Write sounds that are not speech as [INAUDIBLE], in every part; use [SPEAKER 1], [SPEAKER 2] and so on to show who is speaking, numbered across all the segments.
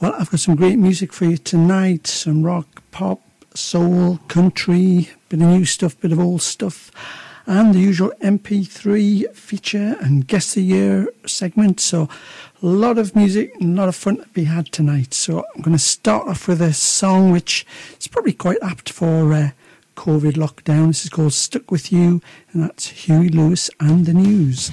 [SPEAKER 1] Well, I've got some great music for you tonight some rock, pop, soul, country, bit of new stuff, bit of old stuff, and the usual MP3 feature and guest of the year segment. So, a lot of music and a lot of fun to be had tonight. So, I'm going to start off with a song which is probably quite apt for uh, COVID lockdown. This is called Stuck With You, and that's Huey Lewis and the News.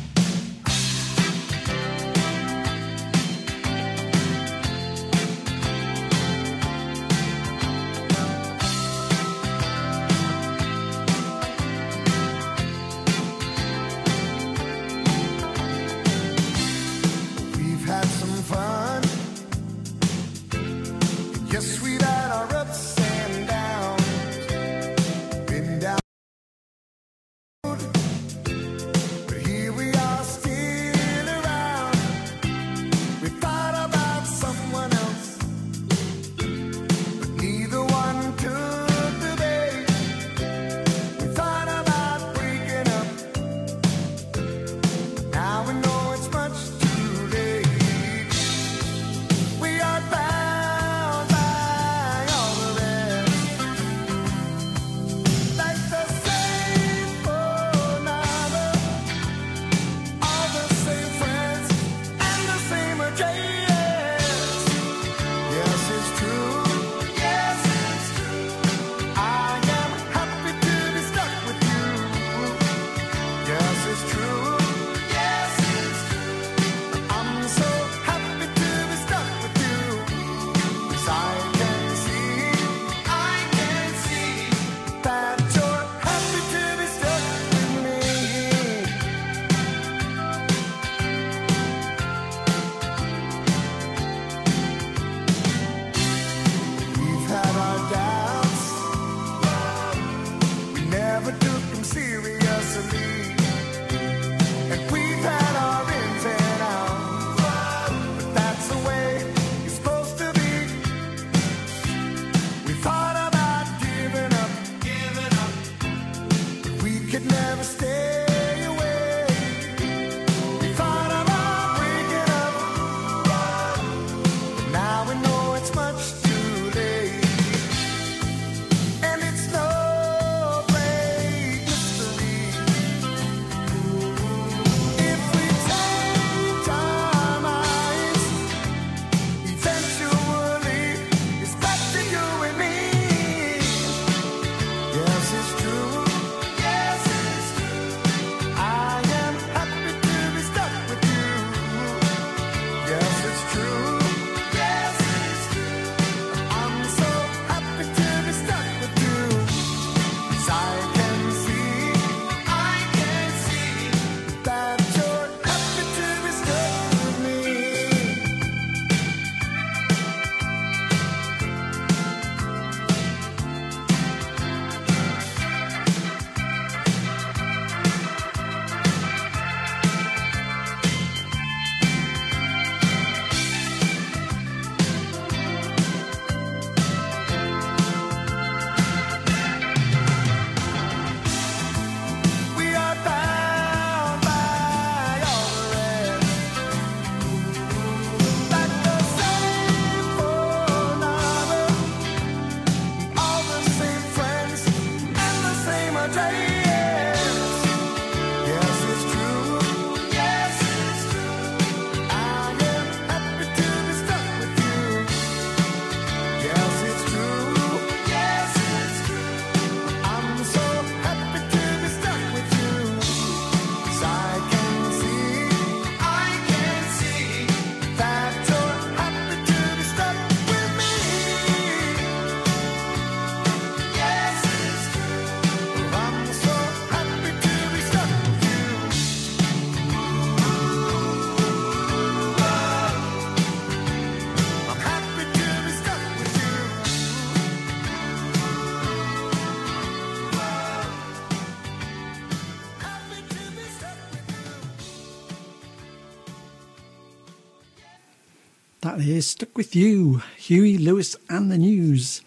[SPEAKER 1] Is Stuck With You, Huey Lewis and the News.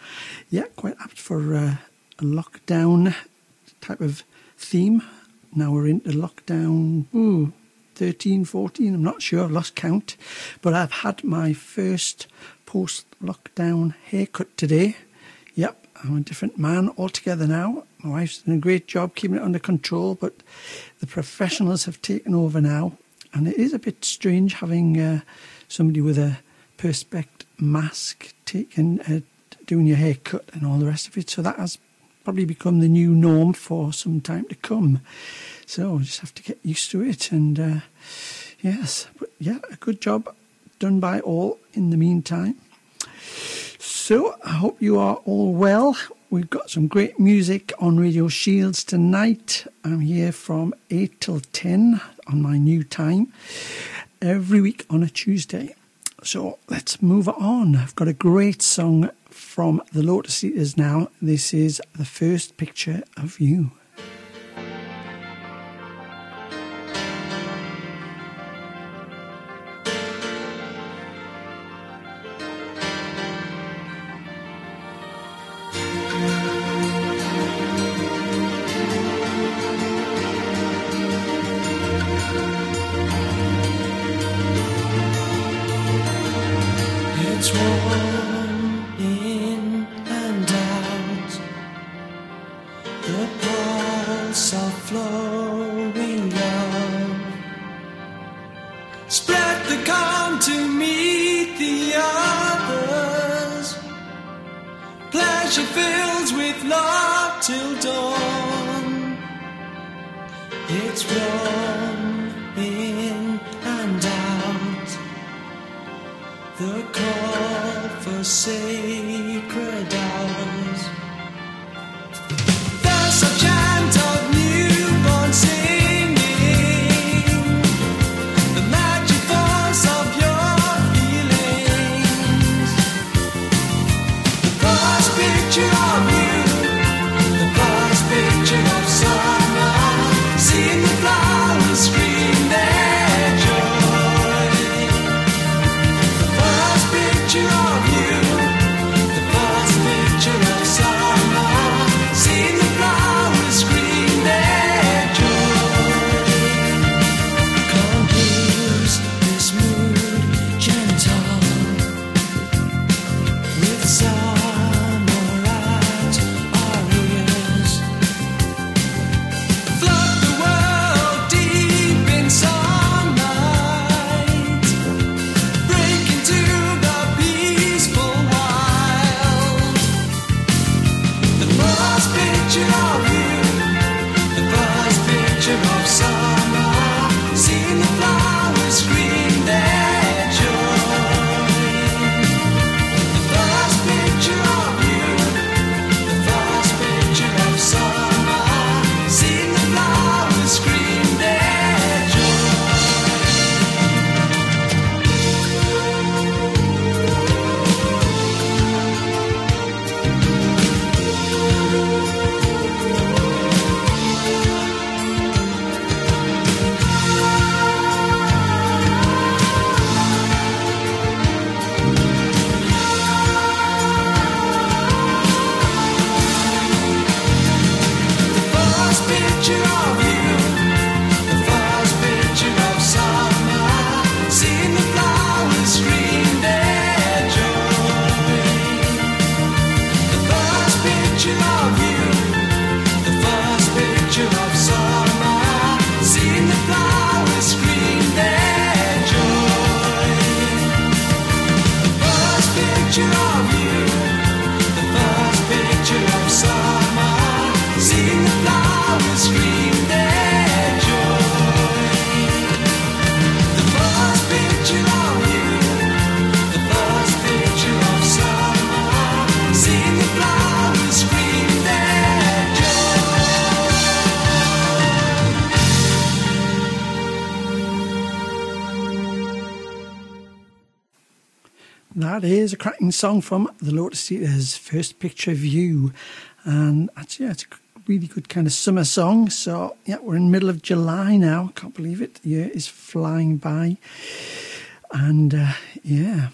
[SPEAKER 1] Yeah, quite apt for uh, a lockdown type of theme. Now we're into lockdown ooh, 13, 14, I'm not sure, I've lost count. But I've had my first
[SPEAKER 2] post lockdown haircut today. Yep, I'm a different man altogether now. My wife's done a great job keeping it under control, but the professionals have taken over now. And it is a bit strange having uh, somebody with a perspex mask taking, uh, doing your haircut and all the rest of it. So that has probably become the new norm for some time to come. So just have to get used to it. And uh, yes, but yeah, a good job done by all in the meantime. So I hope you are all well. We've got some great music on Radio Shields tonight. I'm here from 8 till 10 on my new time every week on a Tuesday. So let's move on. I've got a great song from the Lotus Eaters now. This is The First Picture of You. Song from the Lotus Eaters' first picture view. And actually, yeah, it's a really good kind of summer song. So, yeah, we're in the middle of July now. Can't believe it. The year is flying by. And uh, yeah,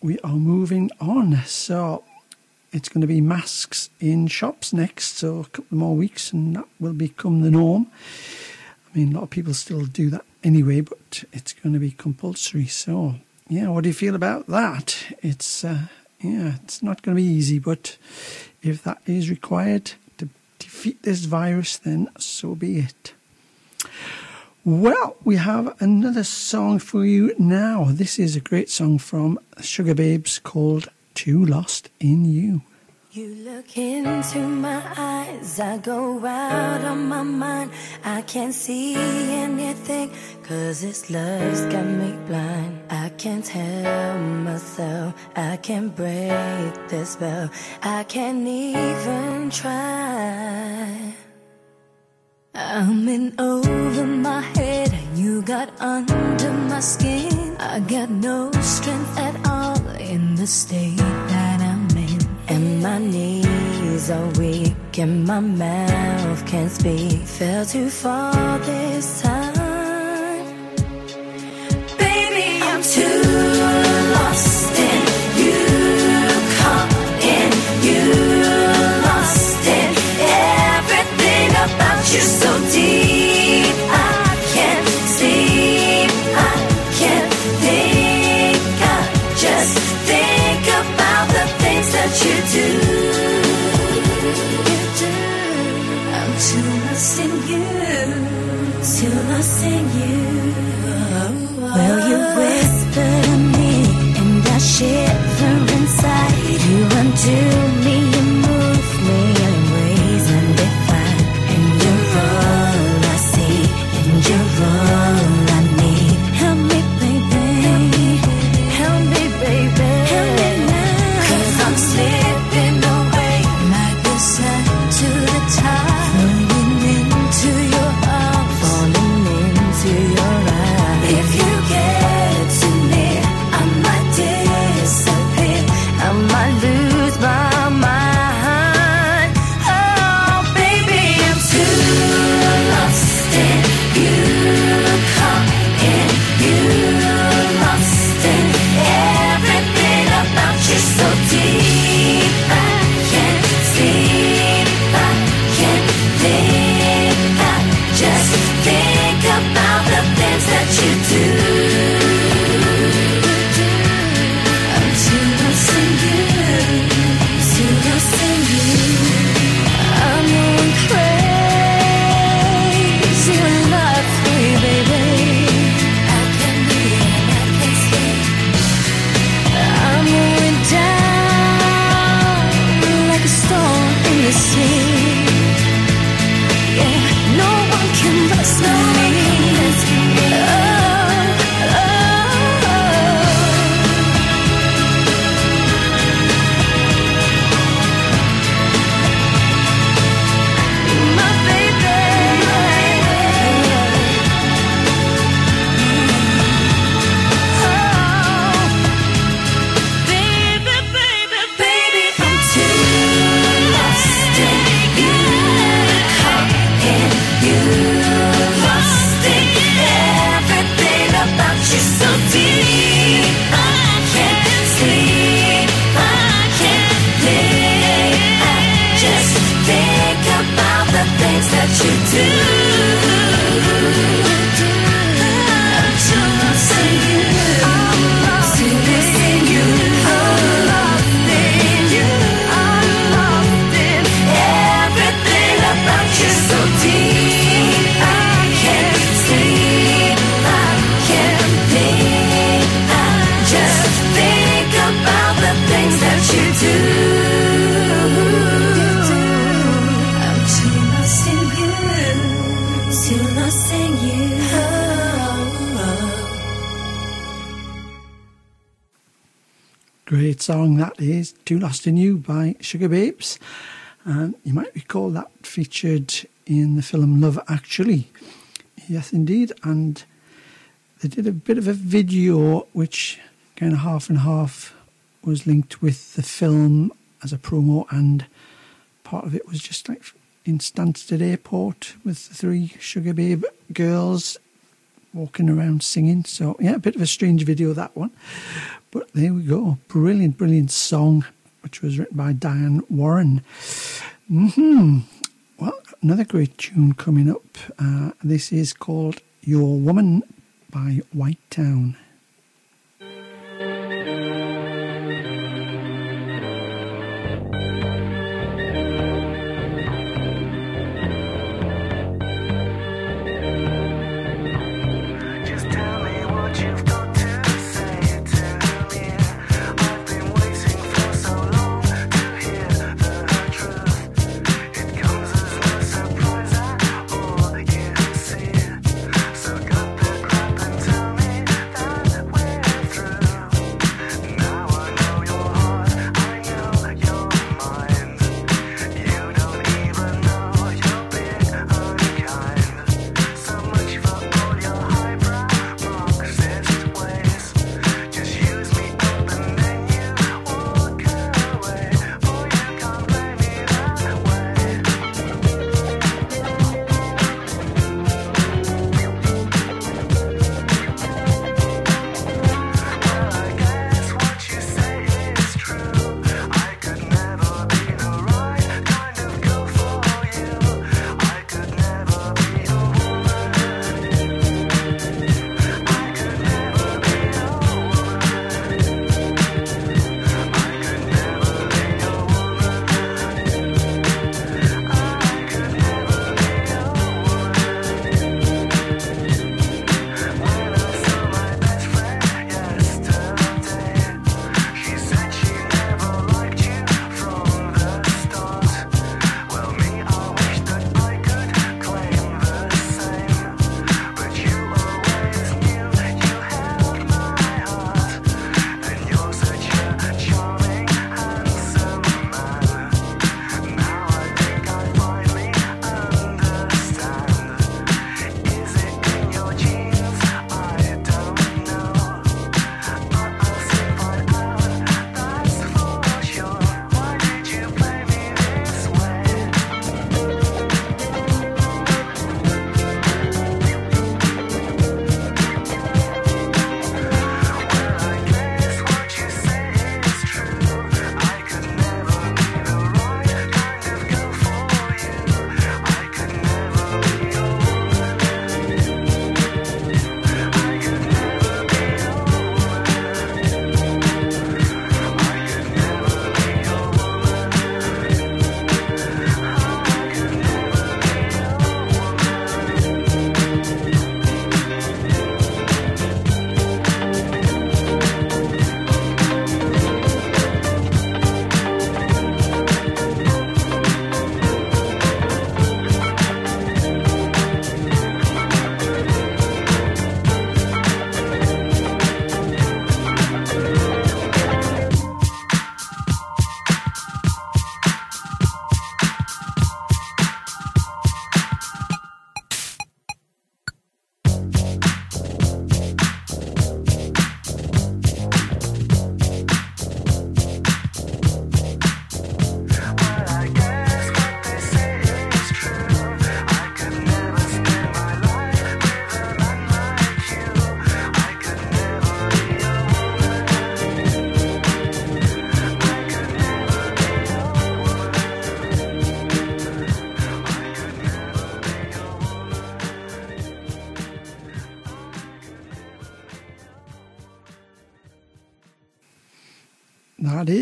[SPEAKER 2] we are moving on. So, it's going to be masks in shops next. So, a couple more weeks, and that will become the norm. I mean, a lot of people still do that anyway, but it's going to be compulsory. So,
[SPEAKER 3] yeah, what do you feel about that? It's uh, yeah, it's not going to be easy, but if that is required to defeat this virus, then so be it. Well, we have another song for you now. This is a great song from Sugababes called Too Lost in You.
[SPEAKER 4] You look into my eyes, I go out of my mind. I can't see anything, cause this love's got me blind. I can't help myself, I can't break this spell, I can't even try. I'm in over my head, and you got under my skin. I got no strength at all in the state. And my knees are weak, and my mouth can't speak. Fell too far this time. You
[SPEAKER 3] by Sugababes. And you might recall that featured in the film Love Actually. Yes, indeed. And they did a bit of a video which kind of half and half was linked with the film as a promo, and part of it was just like in Stansted Airport with the three Sugababe girls walking around singing. So, yeah, a bit of a strange video, that one. But there we go. Brilliant, brilliant song, which was written by Diane Warren. hmm Well, another great tune coming up. Uh, this is called Your Woman by White Town.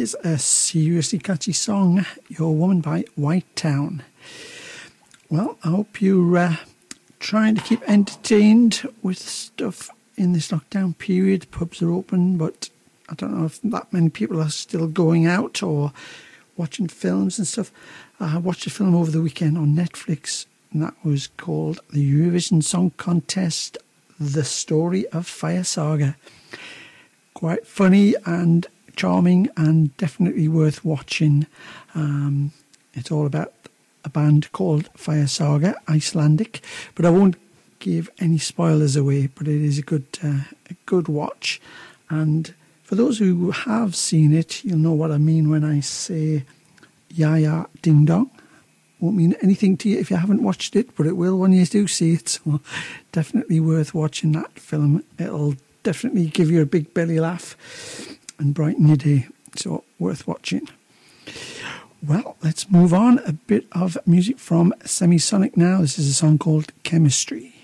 [SPEAKER 3] Is a seriously catchy song, Your Woman by White Town. Well, I hope you're uh, trying to keep entertained with stuff in this lockdown period. Pubs are open, but I don't know if that many people are still going out or watching films and stuff. I watched a film over the weekend on Netflix, and that was called The Eurovision Song Contest The Story of Fire Saga. Quite funny and charming, and definitely worth watching. Um, it's all about a band called Fire Saga, Icelandic, but I won't give any spoilers away. But it is a good, uh, a good watch, and for those who have seen it, you'll know what I mean when I say "Ya Ya Ding Dong." Won't mean anything to you if you haven't watched it, but it will when you do see it. [LAUGHS] So definitely worth watching that film. It'll definitely give you a big belly laugh and brighten your day. So worth watching. Well, let's move on. A bit of music from Semisonic now. This is a song called Chemistry.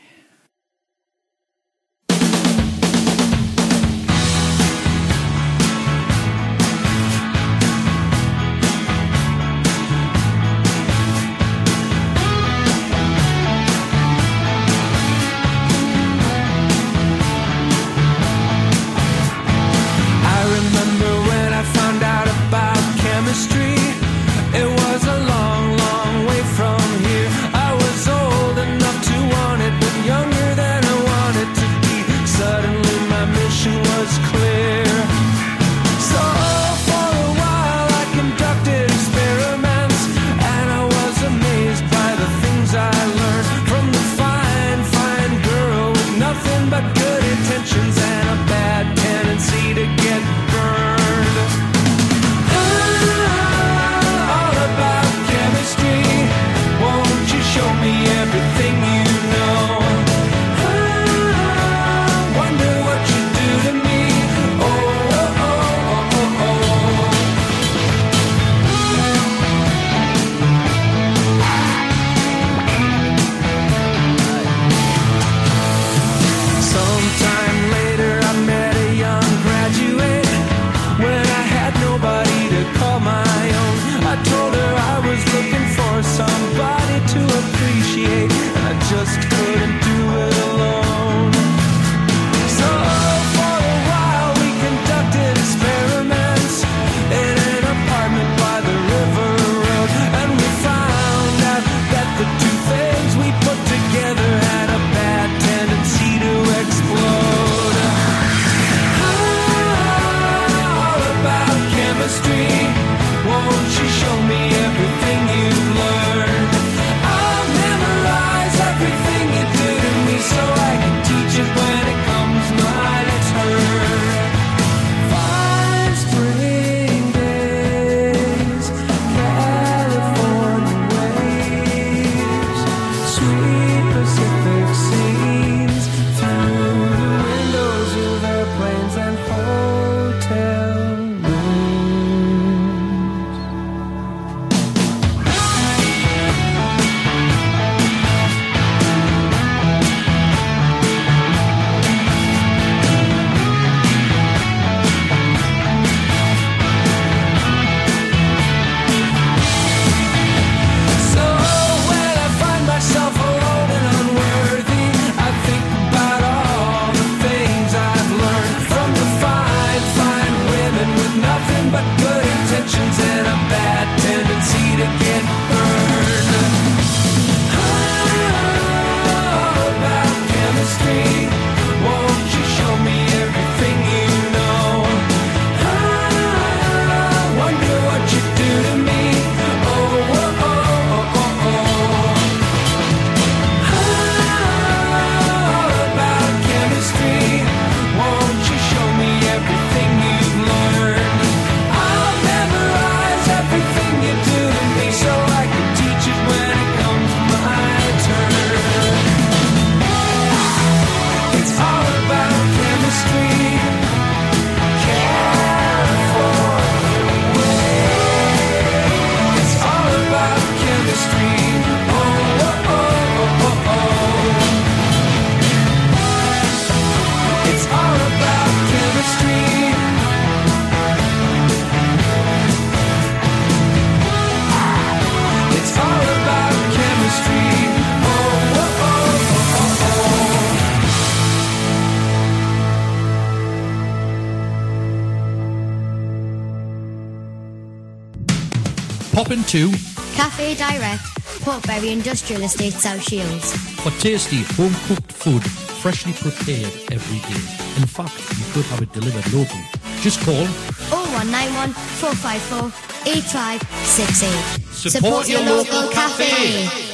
[SPEAKER 5] Pop into
[SPEAKER 6] Cafe Direct, Portbury Industrial Estate, South Shields.
[SPEAKER 5] for tasty home cooked food, freshly prepared every day. In fact, you could have it delivered locally. Just call
[SPEAKER 6] 0191 454 8568.
[SPEAKER 5] Support your local cafe.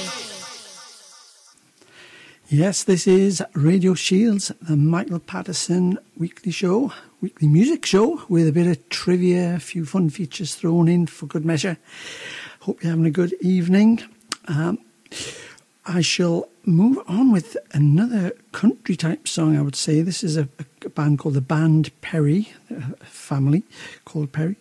[SPEAKER 3] Yes, this is Radio Shields, the Michael Patterson weekly show, weekly music show with a bit of trivia, a few fun features thrown in for good measure. Hope you're having a good evening. Um, I shall move on with another country type song, I would say. This is a, a band called the Band Perry, a family called Perry.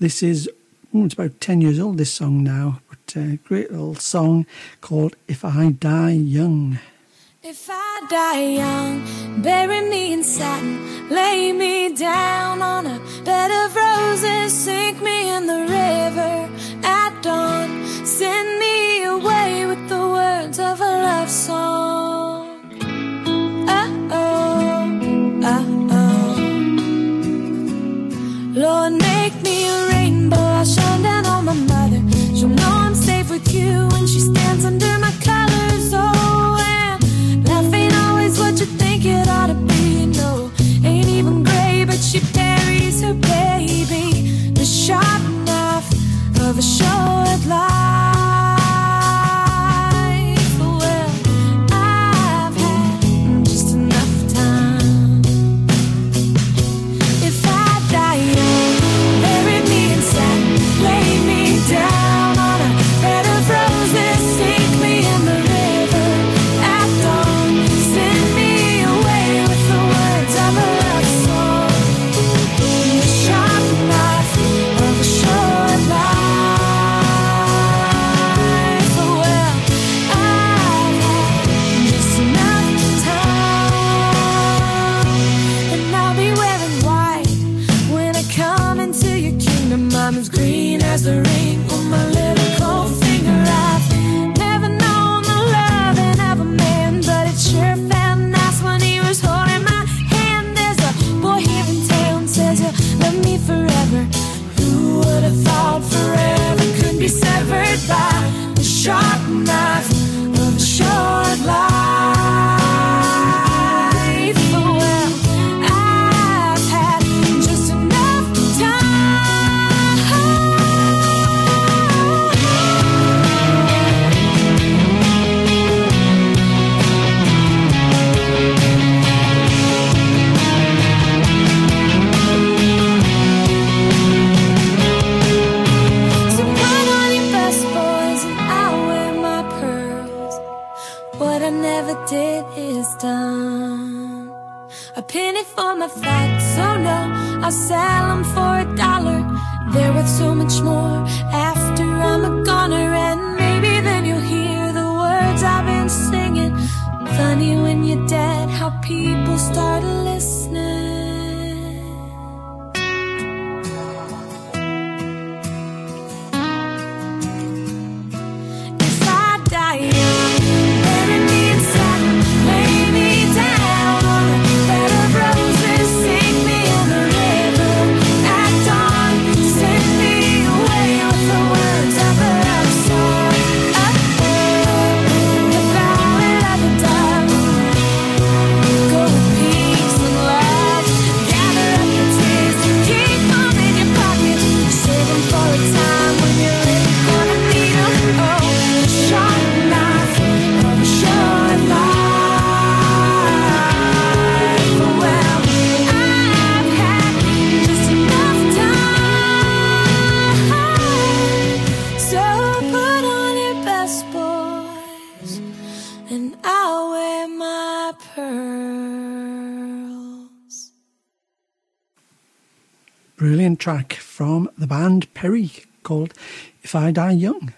[SPEAKER 3] This is, oh, it's about 10 years old, this song now, but a great little song called If I Die Young.
[SPEAKER 7] If I die young, bury me in satin, lay me down on a bed of roses, sink me in the river at dawn, send me away with the words of a love song. Oh oh, oh oh. Lord, I Die Young.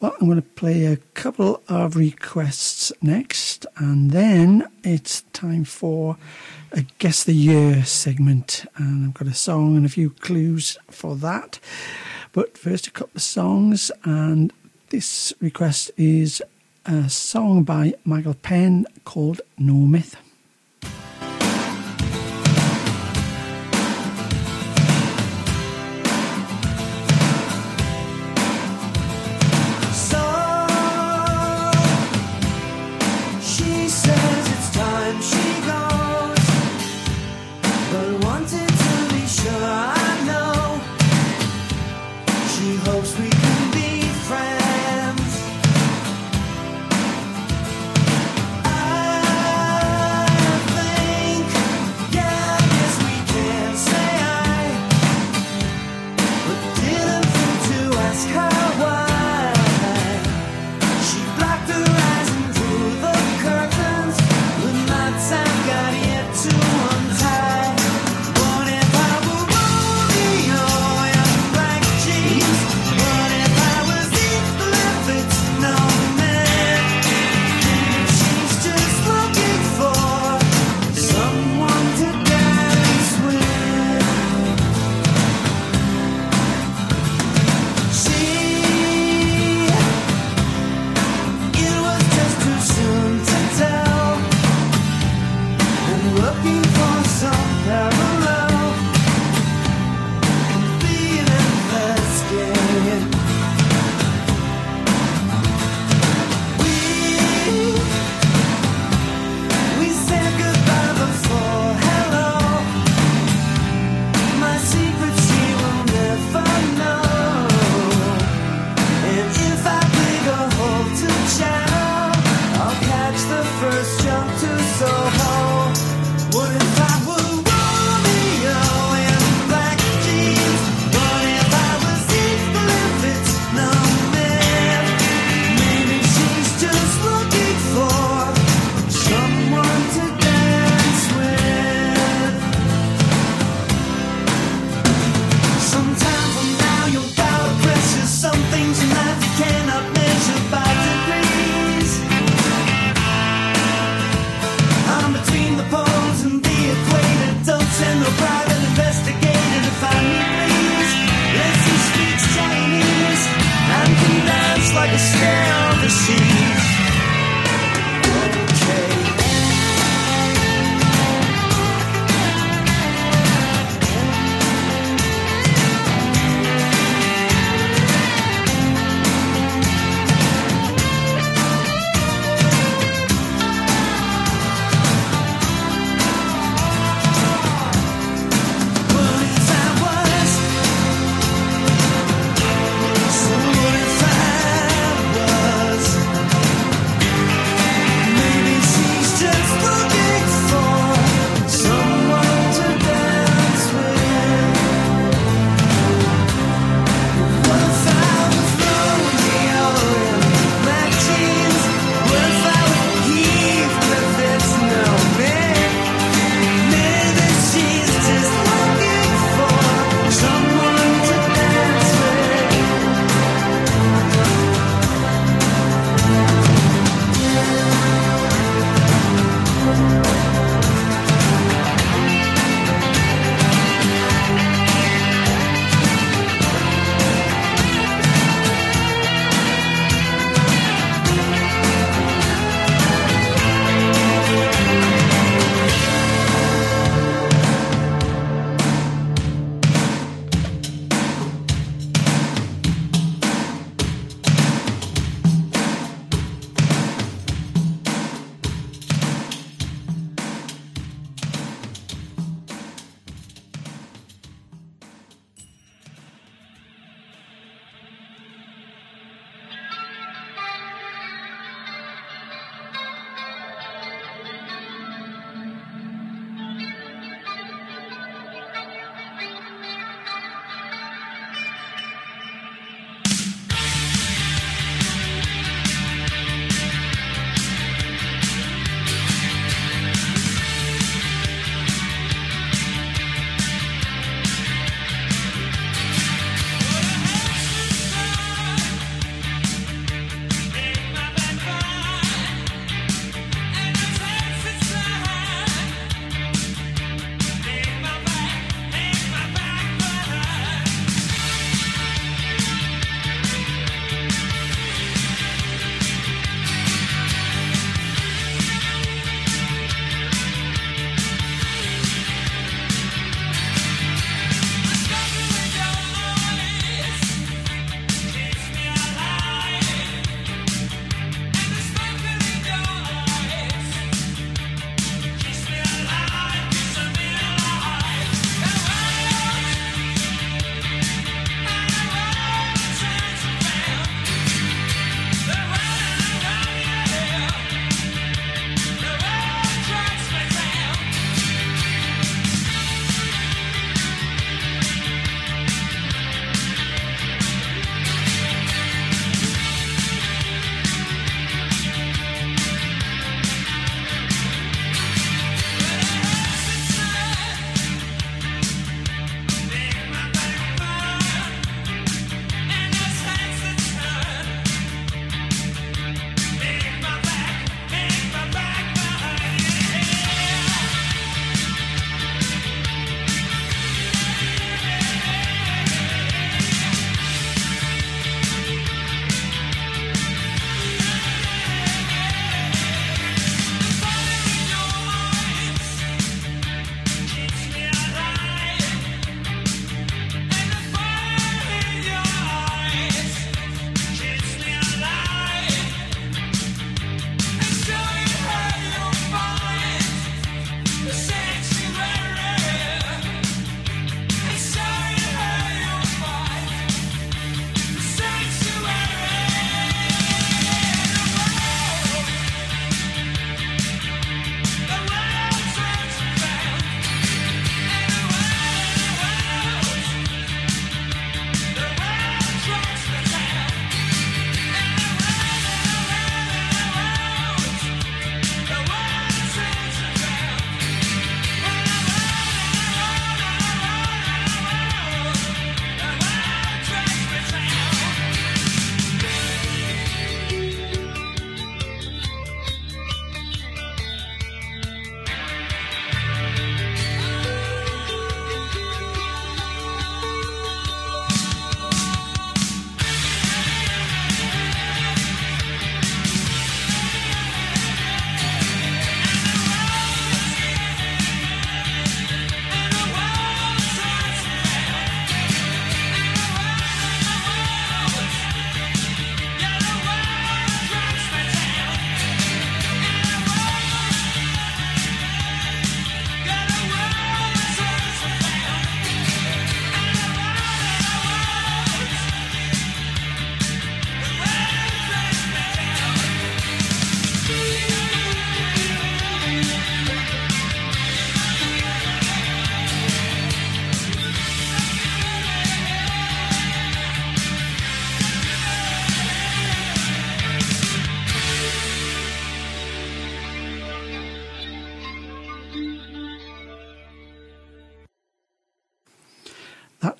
[SPEAKER 7] Well, I'm
[SPEAKER 3] going to play a couple of requests next, and then it's time for a Guess the Year segment. And I've got a song and a few clues for that. But first, a couple of songs, and this request is a song by Michael Penn called No Myth.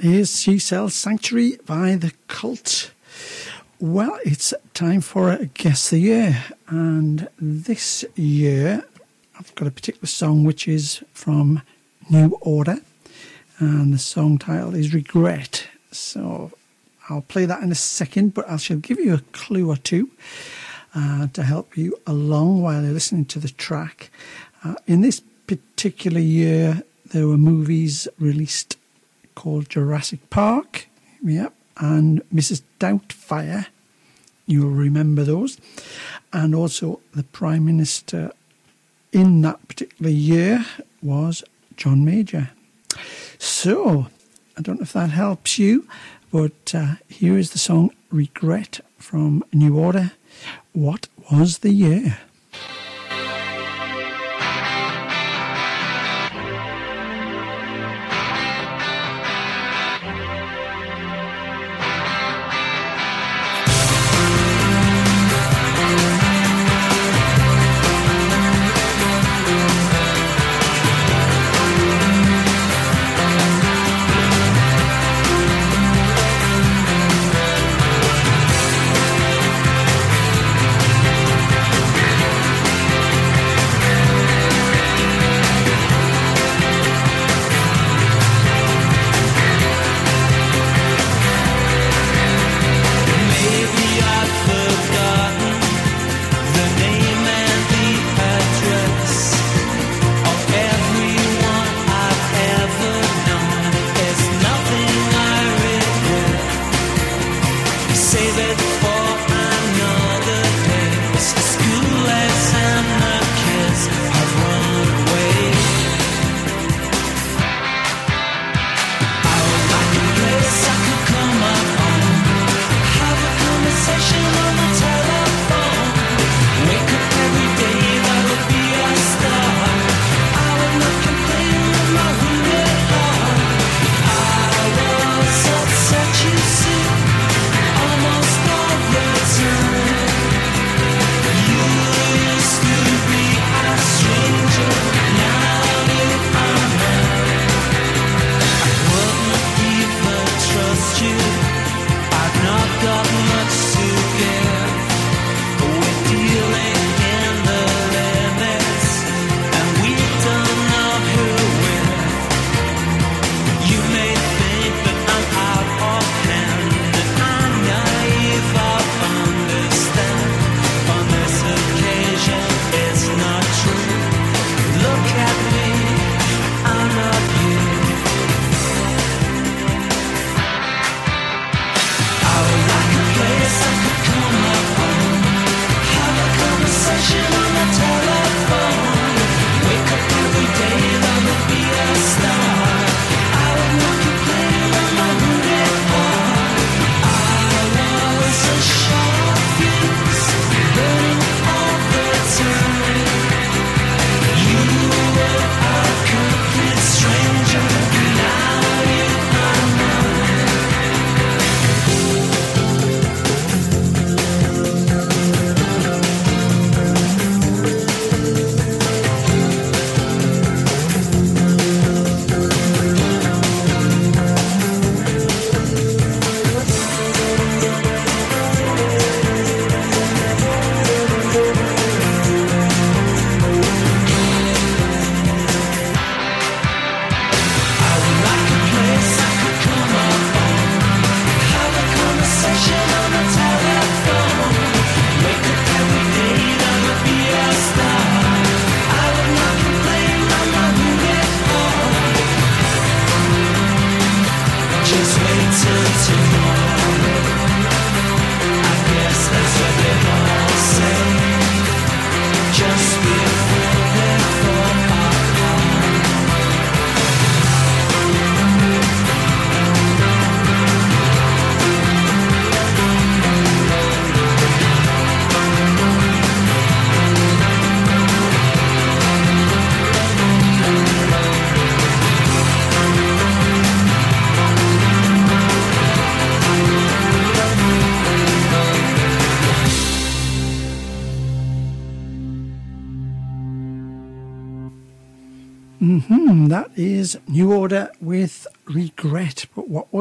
[SPEAKER 3] Here's She Sells Sanctuary by The Cult. Well, it's time for a Guess the Year. And this year, I've got a particular song which is from New Order. And the song title is Regret. So I'll play that in a second, but I shall give you a clue or two uh, to help you along while you're listening to the track. Uh, in this particular year, there were movies released called Jurassic Park, yep, and Mrs. Doubtfire. You'll remember those. And also, the Prime Minister in that particular year was John Major. So, I don't know if that helps you, but uh, here is the song Regret from New Order. What was the year?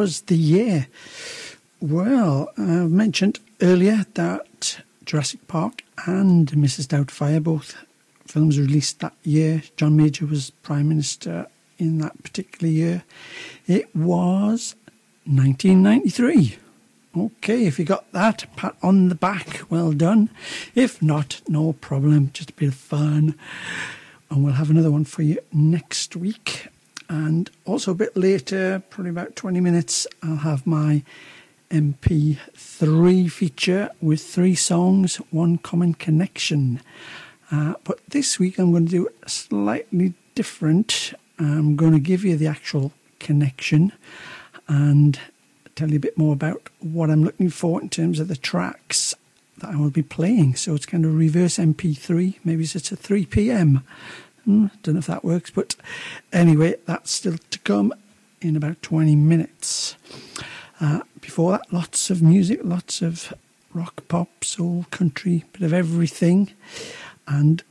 [SPEAKER 3] Was the year? Well, I mentioned earlier that Jurassic Park and Mrs. Doubtfire, both films released that year. John Major was Prime Minister in that particular year. It was 1993. Okay, if you got that, pat on the back, well done. If not, no problem, just a bit of fun. And we'll have another one for you next week. And also a bit later, probably about 20 minutes, I'll have my MP3 feature with three songs, one common connection. Uh, but this week I'm going to do slightly different. I'm going to give you the actual connection and tell you a bit more about what I'm looking for in terms of the tracks that I will be playing. So it's kind of reverse MP3. Maybe it's a 3 p.m. Hmm, don't know if that works, but anyway, that's still to come in about 20 minutes. Uh, before that, lots of music, lots of rock, pop, soul, country, bit of everything. And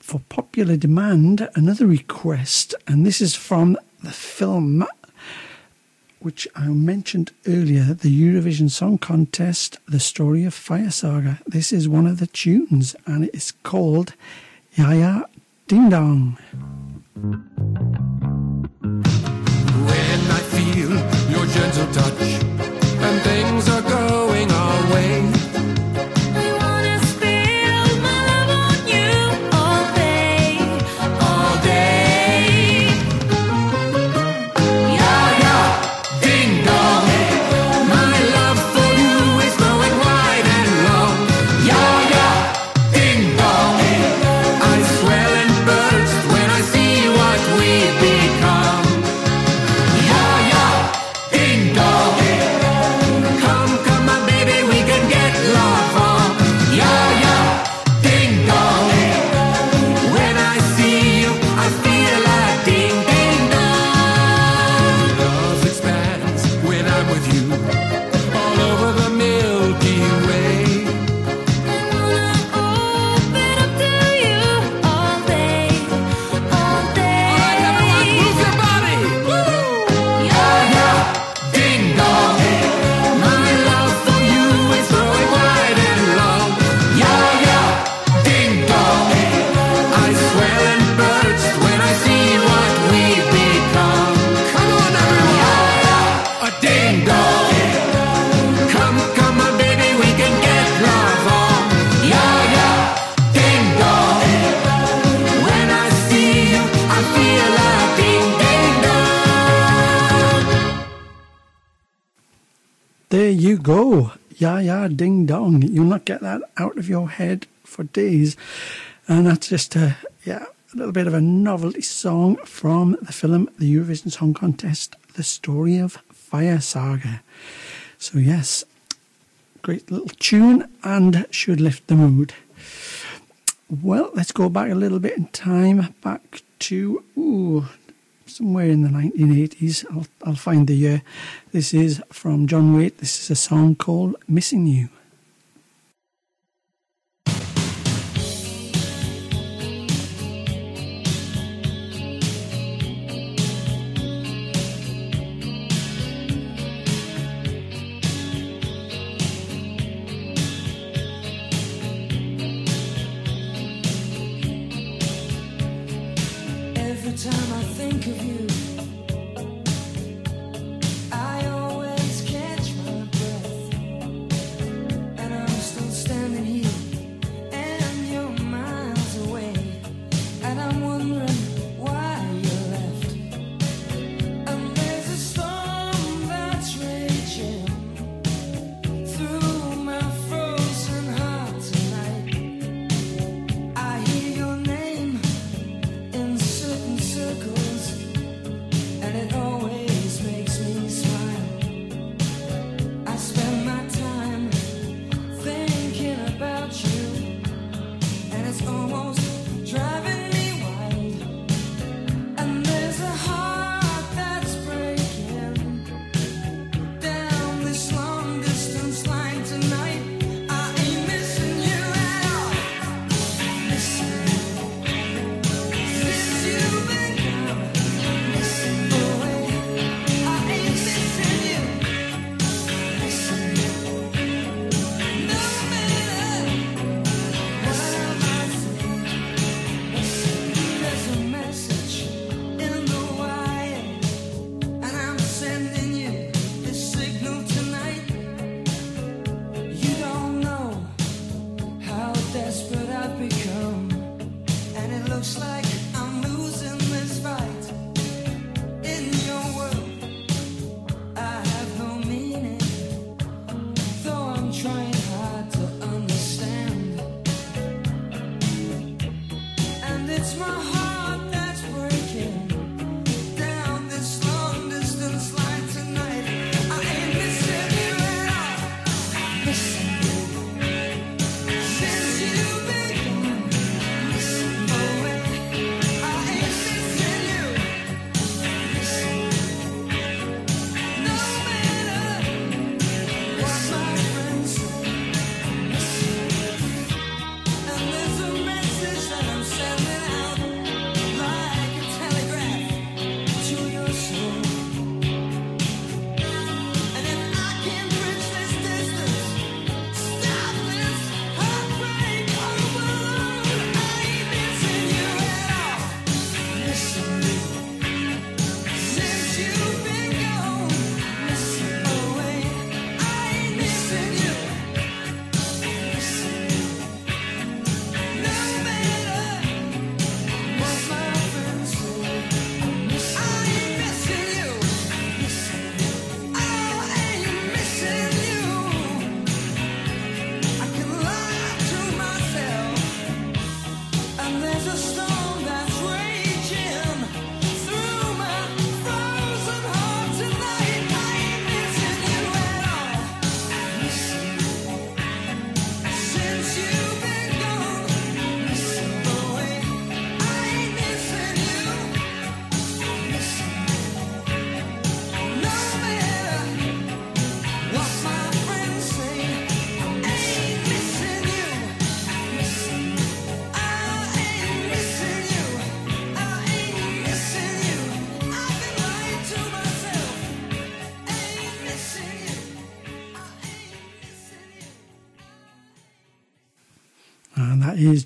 [SPEAKER 3] for popular demand, another request, and this is from the film which I mentioned earlier, the Eurovision Song Contest, The Story of Fire Saga. This is one of the tunes, and it is called Jaja Ding Dong.
[SPEAKER 2] When I feel your gentle touch and things are going Ding dong.
[SPEAKER 3] You'll not get that out of your head for days. And that's just a yeah, a little bit of a novelty song from the film The Eurovision Song Contest, The Story of Fire Saga. So yes, great little tune and should lift the mood. Well, let's go back a little bit in time, back to ooh, somewhere in the 1980s. I'll, I'll find the year. This is from John Waite. This is a song called Missing You.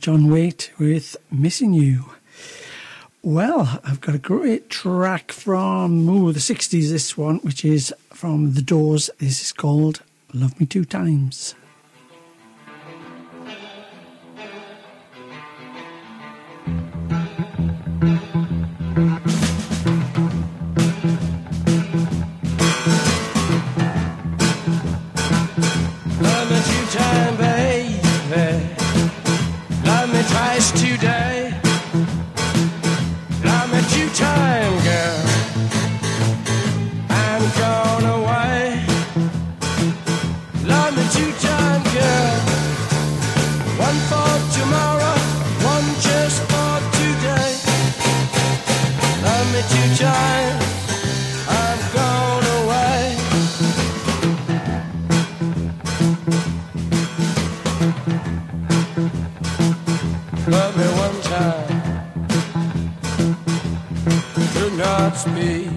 [SPEAKER 3] John Waite with Missing You. Well, I've got a great track from ooh, the 60s, this one, which is from The Doors. This is called Love Me Two Times.
[SPEAKER 2] Could not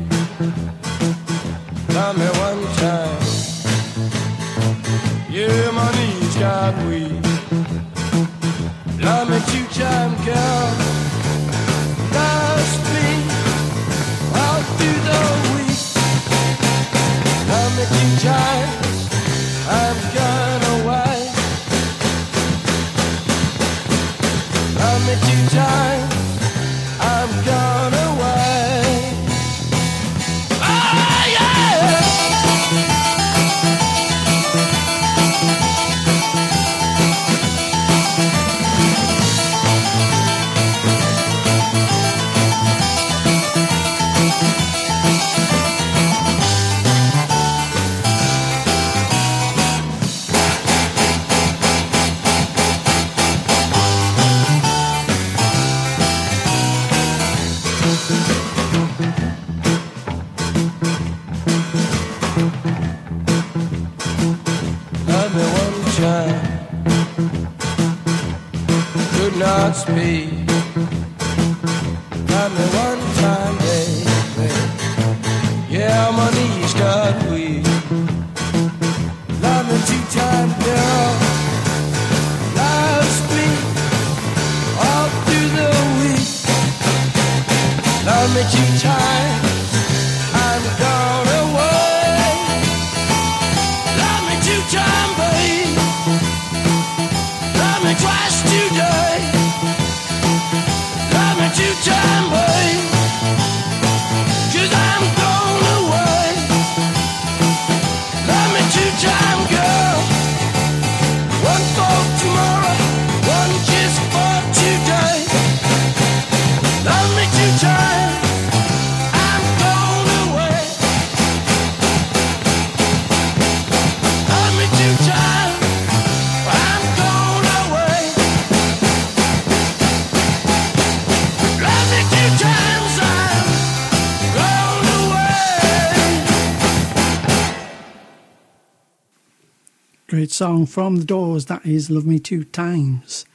[SPEAKER 3] song from The Doors. That is Love Me Two Times.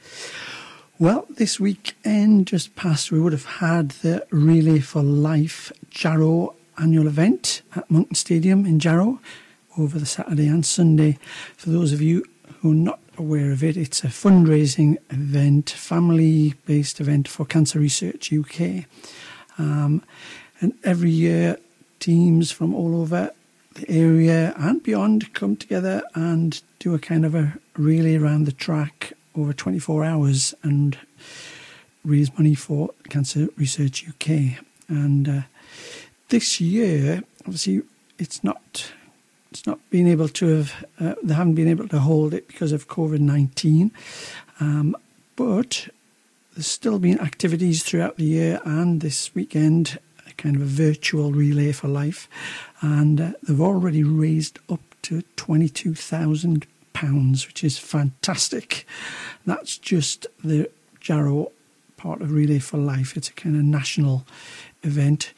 [SPEAKER 3] Well, this weekend just past, we would have had the Relay for Life Jarrow annual event at Monkton Stadium in Jarrow over the Saturday and Sunday. For those of you who are not aware of it, it's a fundraising event, family based event for Cancer Research UK. Um, and every year, teams from all over the area and beyond come together and do a kind of a relay around the track over 24 hours and raise money for Cancer Research UK. And uh, this year, obviously, it's not it's not been able to have uh, they haven't been able to hold it because of COVID nineteen, um, but there's still been activities throughout the year and this weekend, a kind of a virtual relay for life, and uh, they've already raised up to twenty-two thousand pounds, which is fantastic. That's just the Jarrow part of Relay for Life. It's a kind of national event,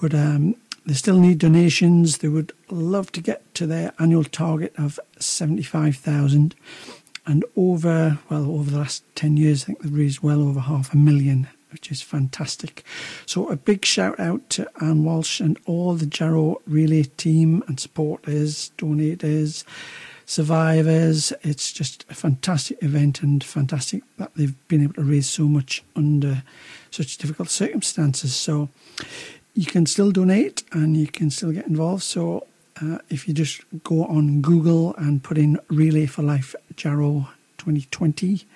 [SPEAKER 3] but um, they still need donations. They would love to get to their annual target of seventy-five thousand, and over well over the last ten years, I think they've raised well over half a million, which is fantastic. So a big shout out to Anne Walsh and all the Jarrow Relay team and supporters, donators. survivors. It's just a fantastic event and fantastic that they've been able to raise so much under such difficult circumstances. So you can still donate and you can still get involved. So uh, if you just go on Google and put in Relay for Life Jarrow 2020,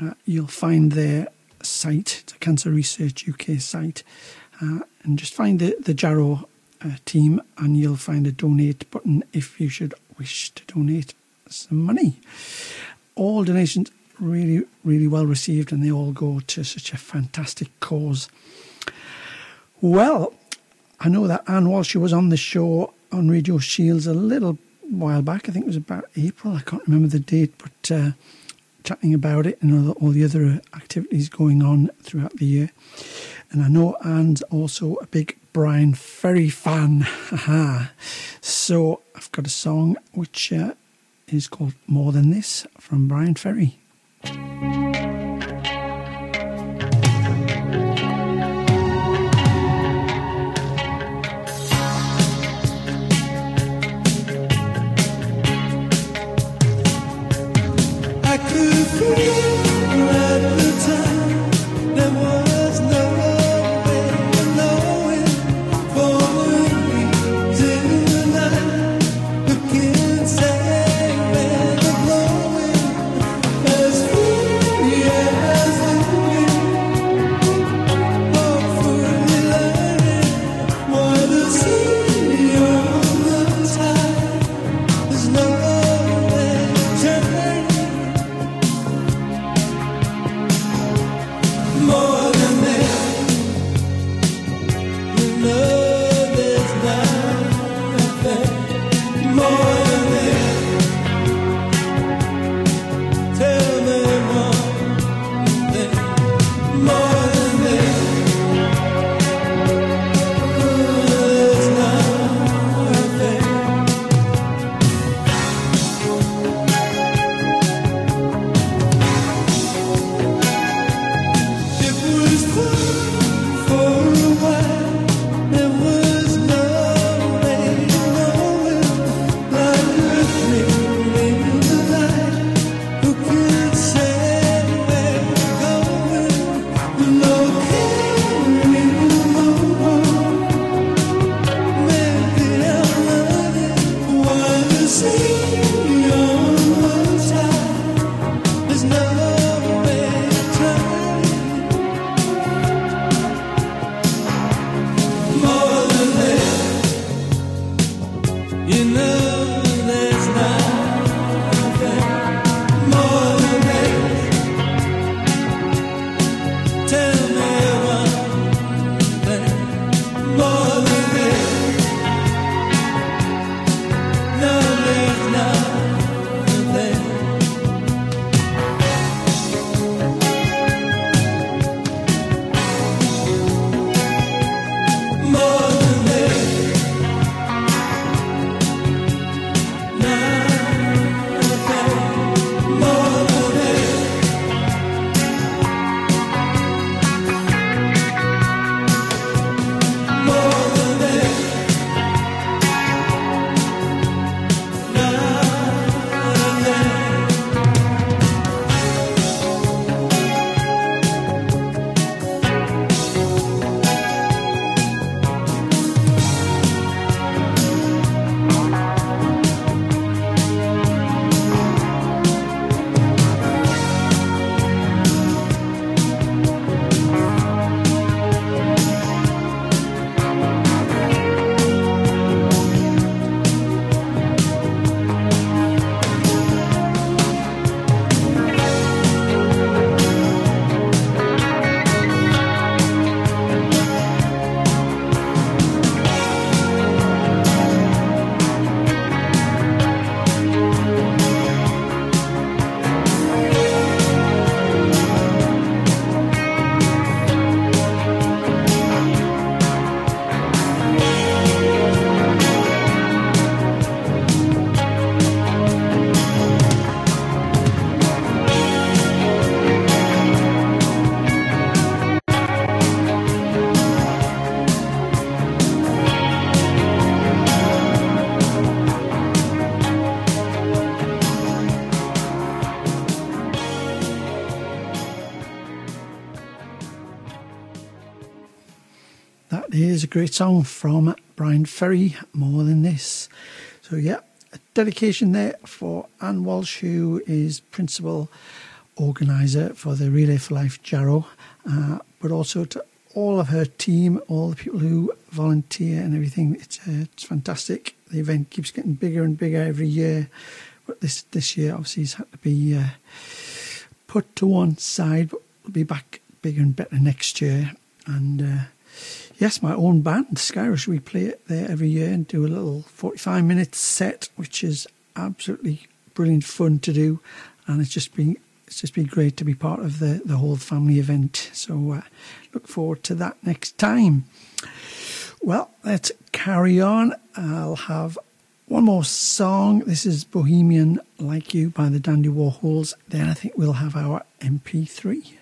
[SPEAKER 3] uh, you'll find their site, the Cancer Research UK site, uh, and just find the, the Jarrow uh, team and you'll find a donate button if you should wish to donate some money. All donations really, really well received and they all go to such a fantastic cause. Well, I know that Anne Walsh was on the show on Radio Shields a little while back. I think it was about April. I can't remember the date, but uh, chatting about it and all the, other activities going on throughout the year. And I know Anne's also a big Bryan Ferry fan. So I've got a song which uh, is called More Than This from Bryan Ferry.
[SPEAKER 2] Great song from Bryan Ferry, More Than This. So, yeah, a dedication there for Anne Walsh, who is principal organiser for the Relay for Life Jarrow, uh, but also to all of her team, all the people who volunteer and everything. It's, uh, it's fantastic. The event keeps getting bigger and bigger every year, but this this year obviously has had to be uh, put to one side, but we'll be back bigger and better next year. And uh, yes, my own band, Skyrush, we play it there every year and do a little 45 minute set, which is absolutely brilliant fun to do. And it's just been it's just been great to be part of the, the whole family event. So uh, look forward to that next time. Well, let's carry on. I'll have one more song. This is Bohemian Like You by the Dandy Warhols. Then I think we'll have our MP3.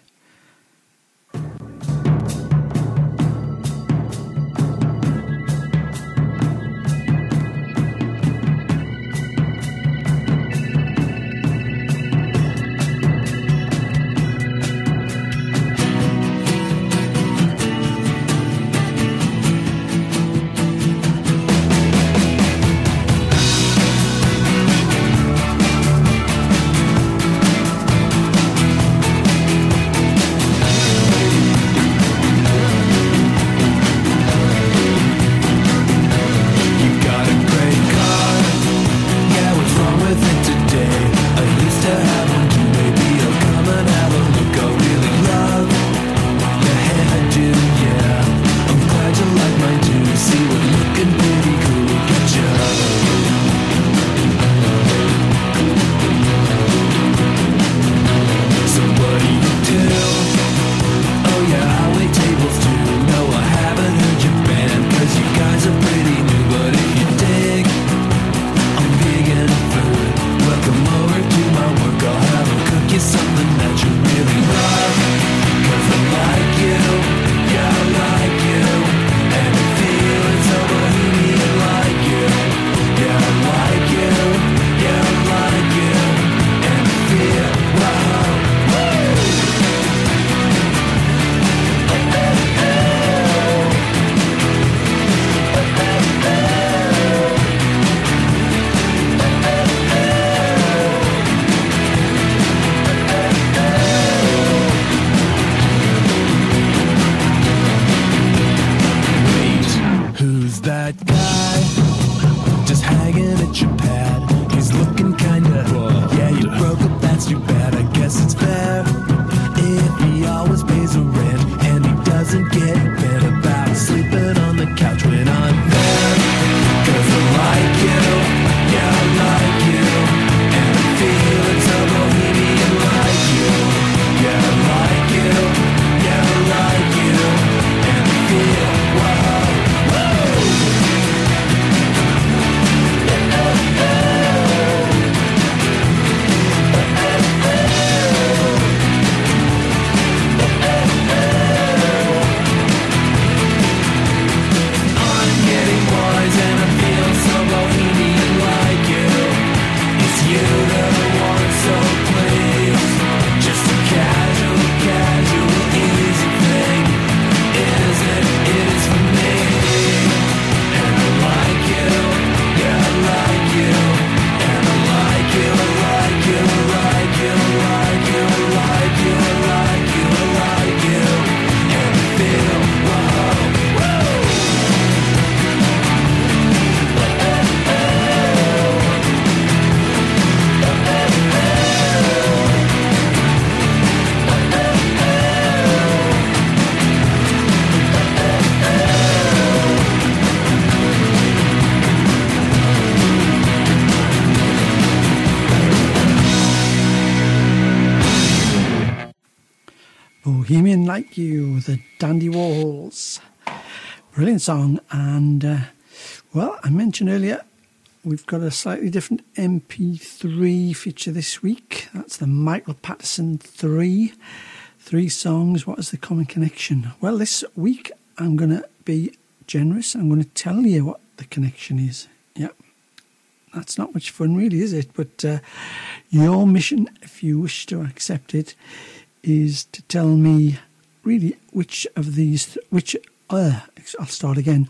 [SPEAKER 2] Song. And, uh, well, I mentioned earlier we've got a slightly different MP3 feature this week. That's the Michael Patterson 3. Three songs. What is the common connection? Well, this week I'm going to be generous. I'm going to tell you what the connection is. Yep. That's not much fun, really, is it? But uh, your mission, if you wish to accept it, is to tell me really which of these, which
[SPEAKER 7] uh, I'll start again.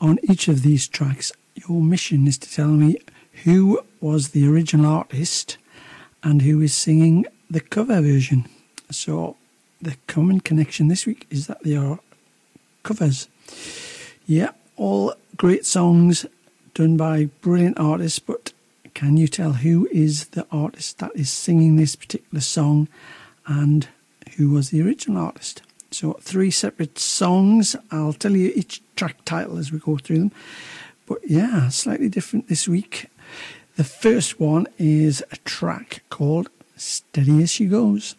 [SPEAKER 7] On each of these tracks, your mission is to tell me who was the original artist and who is singing the cover version. So, the common connection this week is that they are covers. Yeah, all great songs done by brilliant artists, but can you tell who is the artist that is singing this particular song and who was the original artist? So, three separate songs. I'll tell you each track title as we go through them. But yeah, slightly different this week. The first one is a track called Steady as She Goes.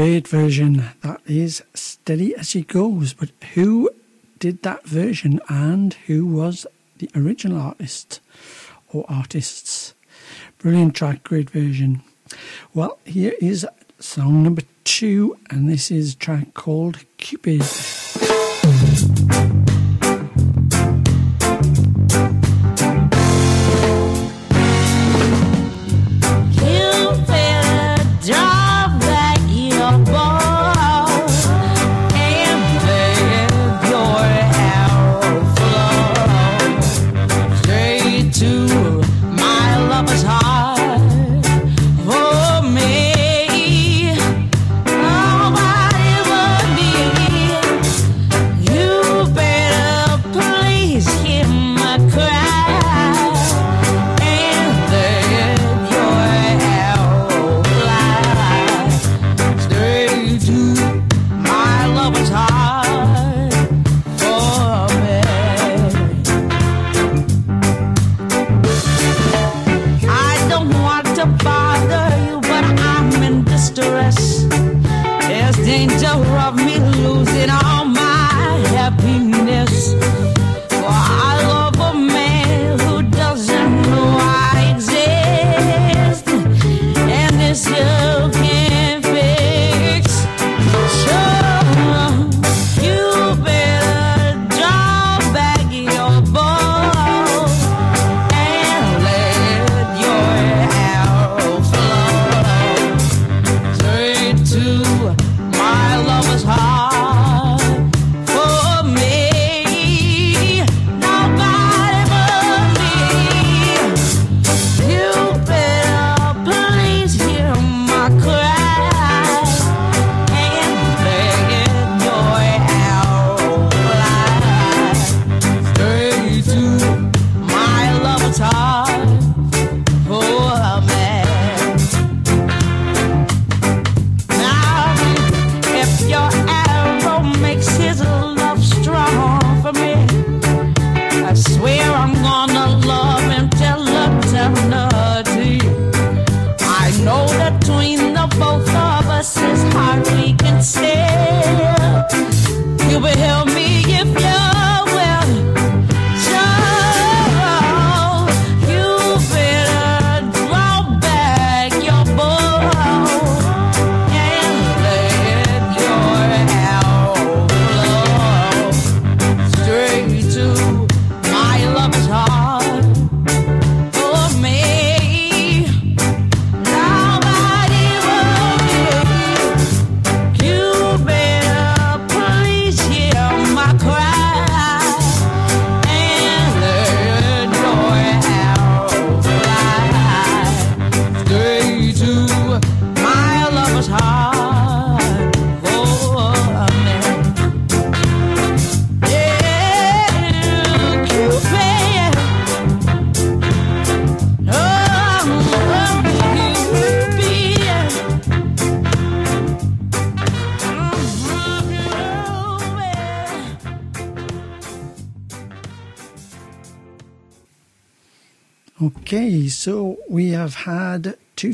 [SPEAKER 7] Great version. That is Steady as She Goes. But who did that version and who was the original artist or artists? Brilliant track, great version. Well, here is song number two, and this is track called Cupid.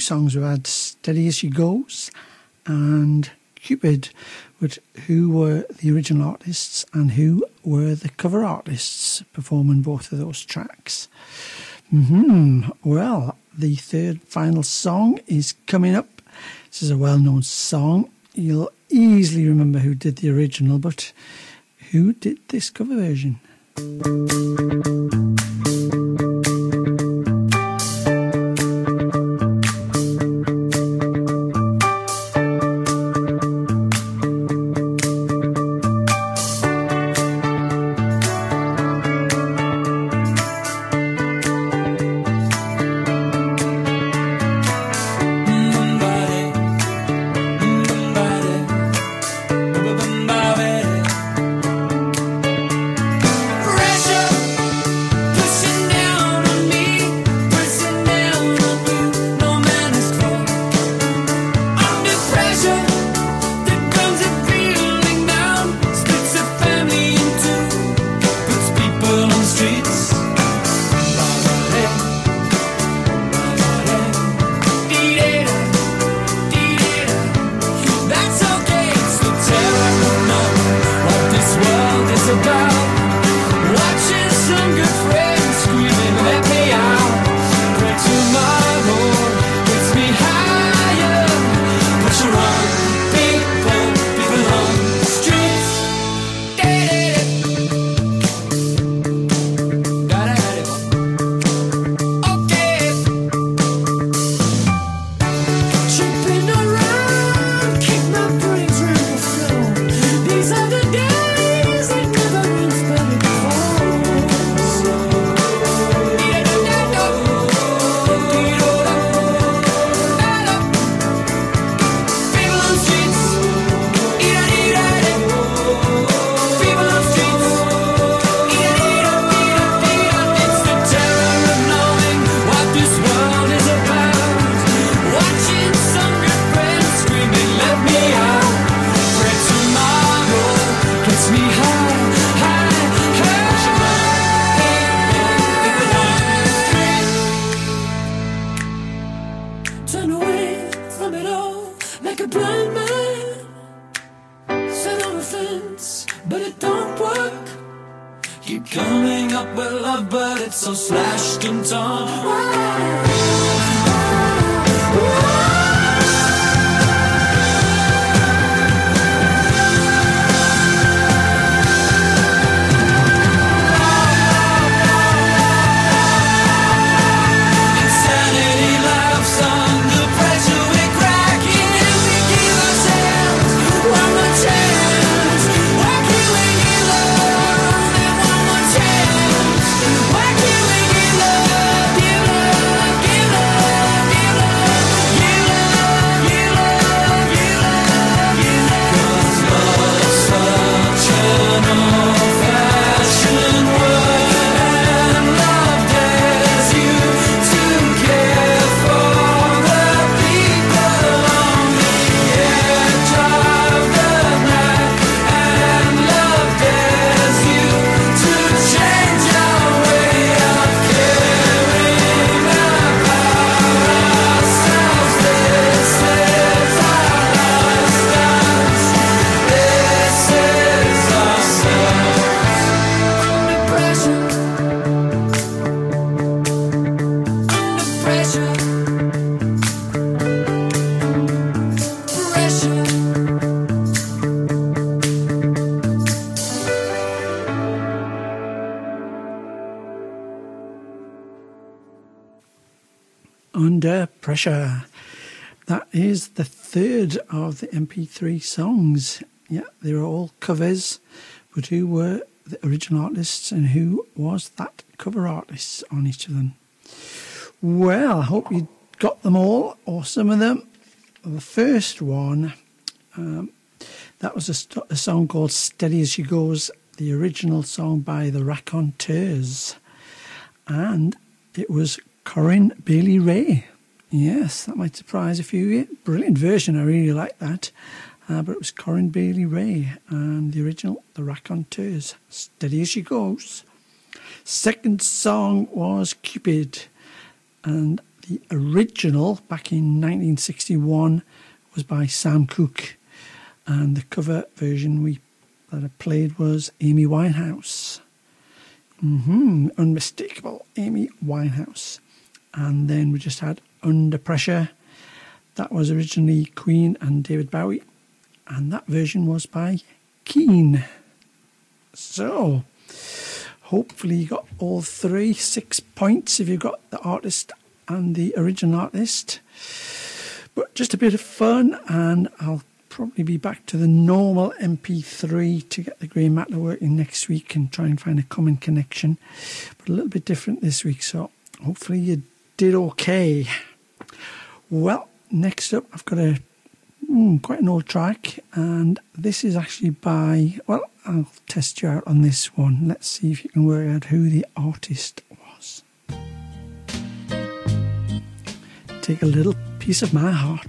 [SPEAKER 2] songs we had Steady As She Goes and Cupid, which, who were the original artists and who were the cover artists performing both of those tracks. Mm-hmm. Well, the third final song is coming up. This is a well known song. You'll easily remember who did the original, but who did this cover version?
[SPEAKER 3] Pressure. That is the
[SPEAKER 2] third of the MP3 songs. Yeah, they are all covers, but who were the original artists and who was that cover artist on each of them? Well, I hope you got them all or some of them. The first one, um, that was a, st- a, song called Steady as She Goes, the original song by the Raconteurs. And it was Corinne Bailey Rae Yes, that might surprise a few. Brilliant version. I really like that. Uh, but it was Corinne Bailey Rae and the original, The Raconteurs. Steady as she goes. Second song was Cupid,
[SPEAKER 3] and the original back in 1961 was by Sam Cooke, and the cover version we that I played was Amy Winehouse. Mm-hmm, unmistakable Amy Winehouse. And then we just had under Pressure. That was originally Queen and David Bowie, and that version was by Keane. So, hopefully, you got all three, six points if you've got the artist and the original artist. But just a bit of fun, and I'll probably be back to the normal MP3 to get the grey matter working next week and try and find a common connection. But a little bit different this week, so hopefully you did okay. Well, next up, I've got a mm, quite an old track, and this is actually by. Well, I'll test you out on this one. Let's see if you can work out who the artist was. Take a little piece of my heart.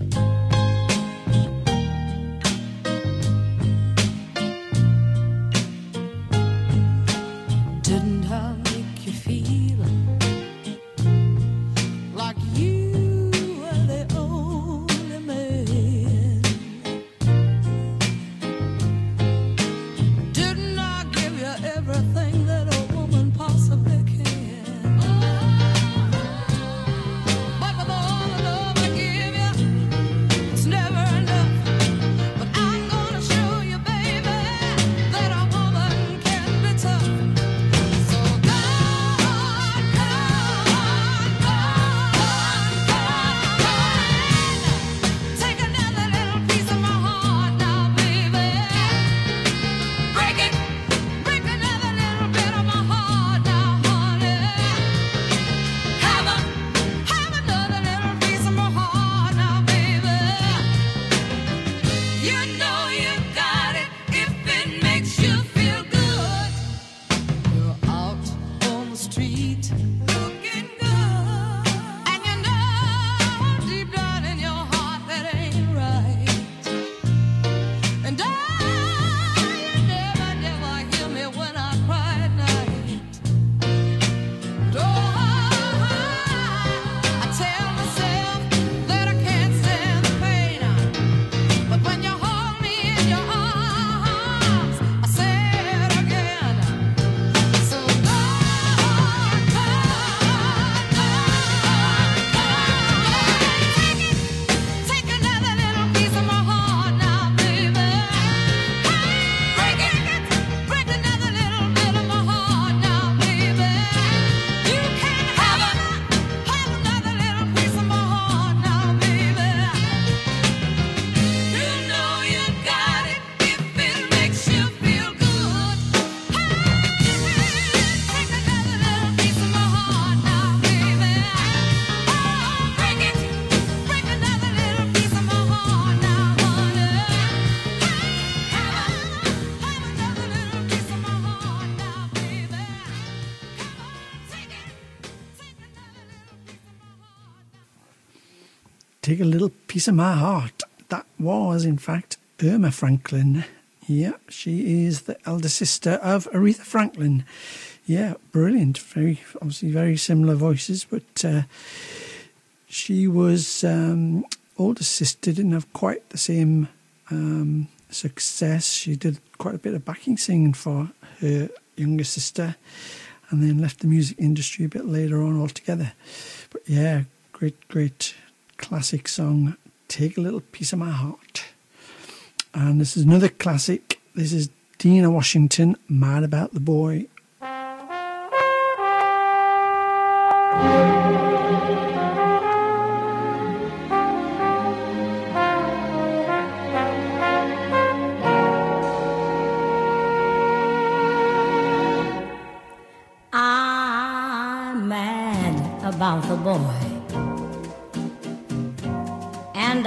[SPEAKER 8] Piece of my heart. That
[SPEAKER 3] was, in fact, Erma Franklin. Yeah, she is the elder sister of Aretha Franklin. Yeah, brilliant. Very, obviously, very similar voices, but uh, she was um, older sister. Didn't have quite the same um, success. She did quite a bit of backing singing for her younger sister, and then left the music industry a bit later on altogether. But yeah, great, great classic song. Take a little piece of my heart. And this is another classic. This is Dinah Washington, Mad About the Boy.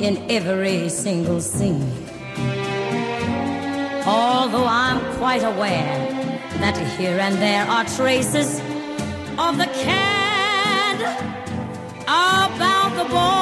[SPEAKER 9] in every single scene. Although I'm quite aware that here and there are traces of the cad about the boy.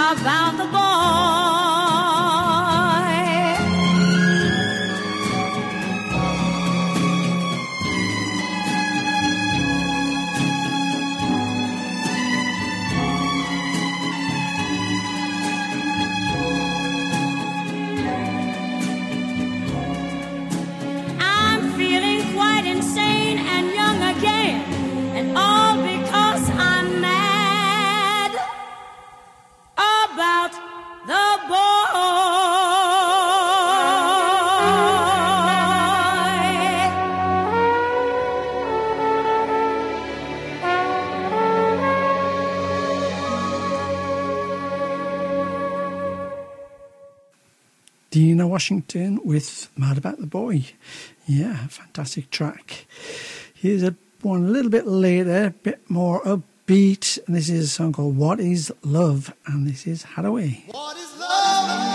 [SPEAKER 9] about the boy.
[SPEAKER 3] Washington with Mad About the Boy. Yeah, fantastic track. Here's a one a little bit later, a bit more upbeat, and this is a song called What Is Love, and this is Haddaway.
[SPEAKER 1] What is love?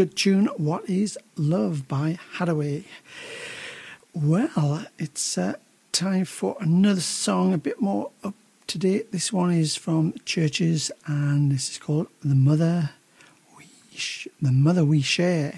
[SPEAKER 7] good tune, What is Love by Haddaway. Well, it's uh, time for another song, a bit more up to date. This one is from Chvrches and this is called The Mother We, Sh- the Mother we Share.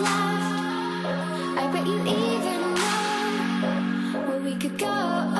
[SPEAKER 5] love. I bet you even know where we could go.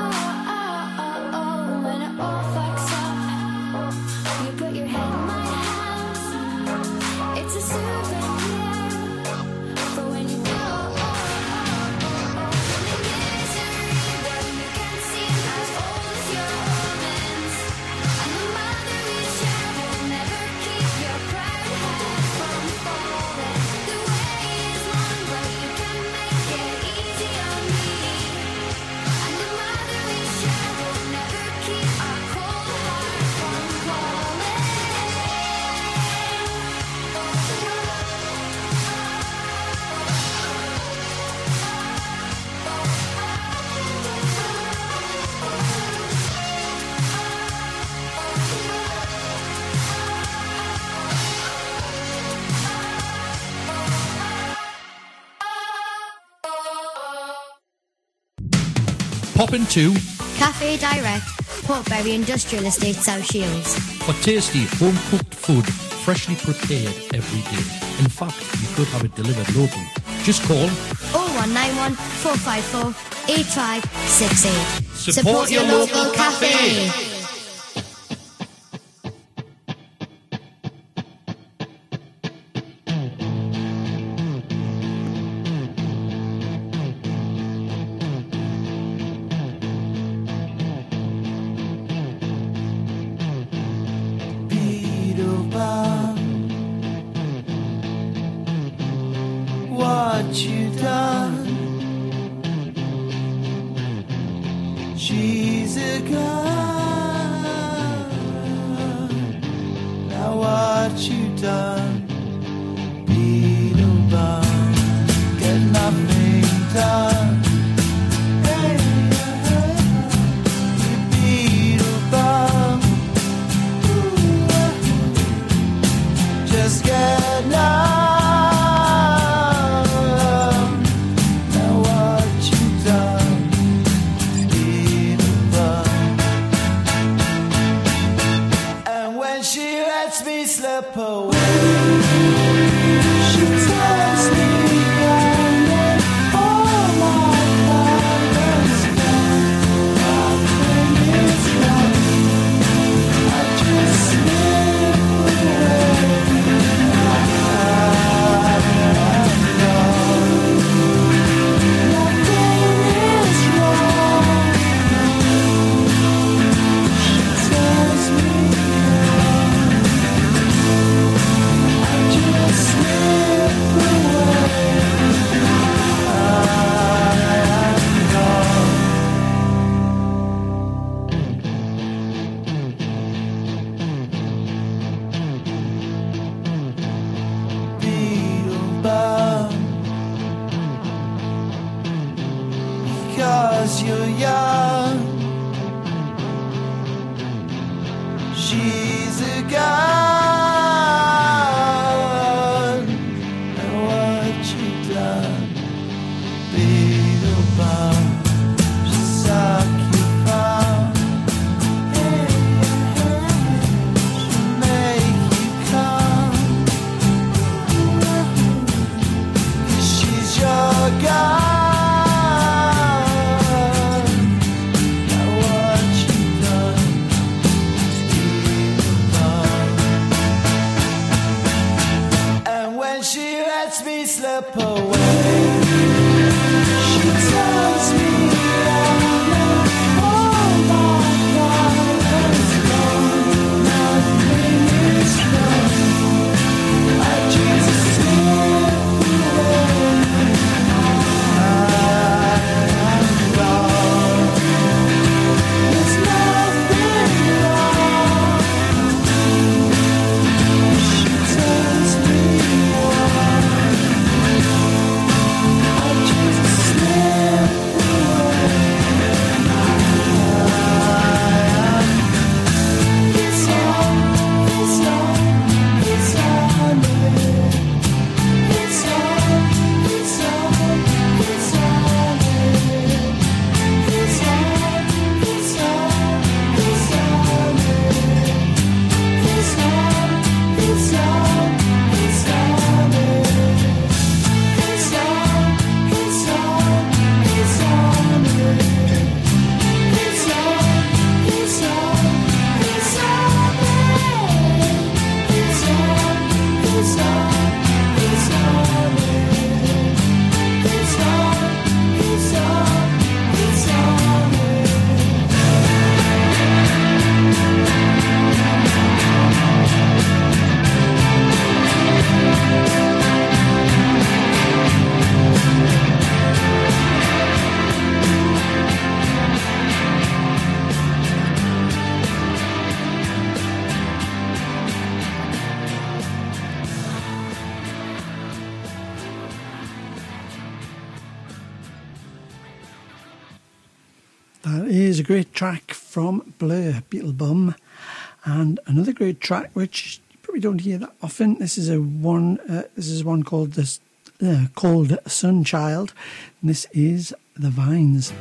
[SPEAKER 1] shopping to
[SPEAKER 6] Cafe Direct, Portbury Industrial Estate, South Shields.
[SPEAKER 1] For tasty home cooked food, freshly prepared every day. In fact, you could have it delivered locally. Just call
[SPEAKER 6] 0191 454 8568.
[SPEAKER 1] Support,
[SPEAKER 10] Support your, your
[SPEAKER 2] local, local cafe. cafe. track, which you probably don't hear that often. This is a one. Uh, this is one called this uh, called Sun Child. And this is the Vines.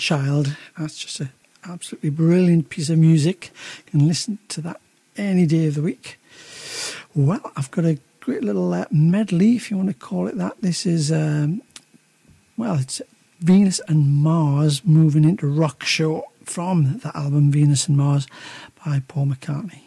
[SPEAKER 2] Child. That's just an absolutely brilliant piece of music. You can listen to that any day of the week. Well, I've got a great little uh, medley, if you want to call it that. This is, um, well, it's Venus and Mars moving into rock show from the album Venus and Mars by Paul McCartney.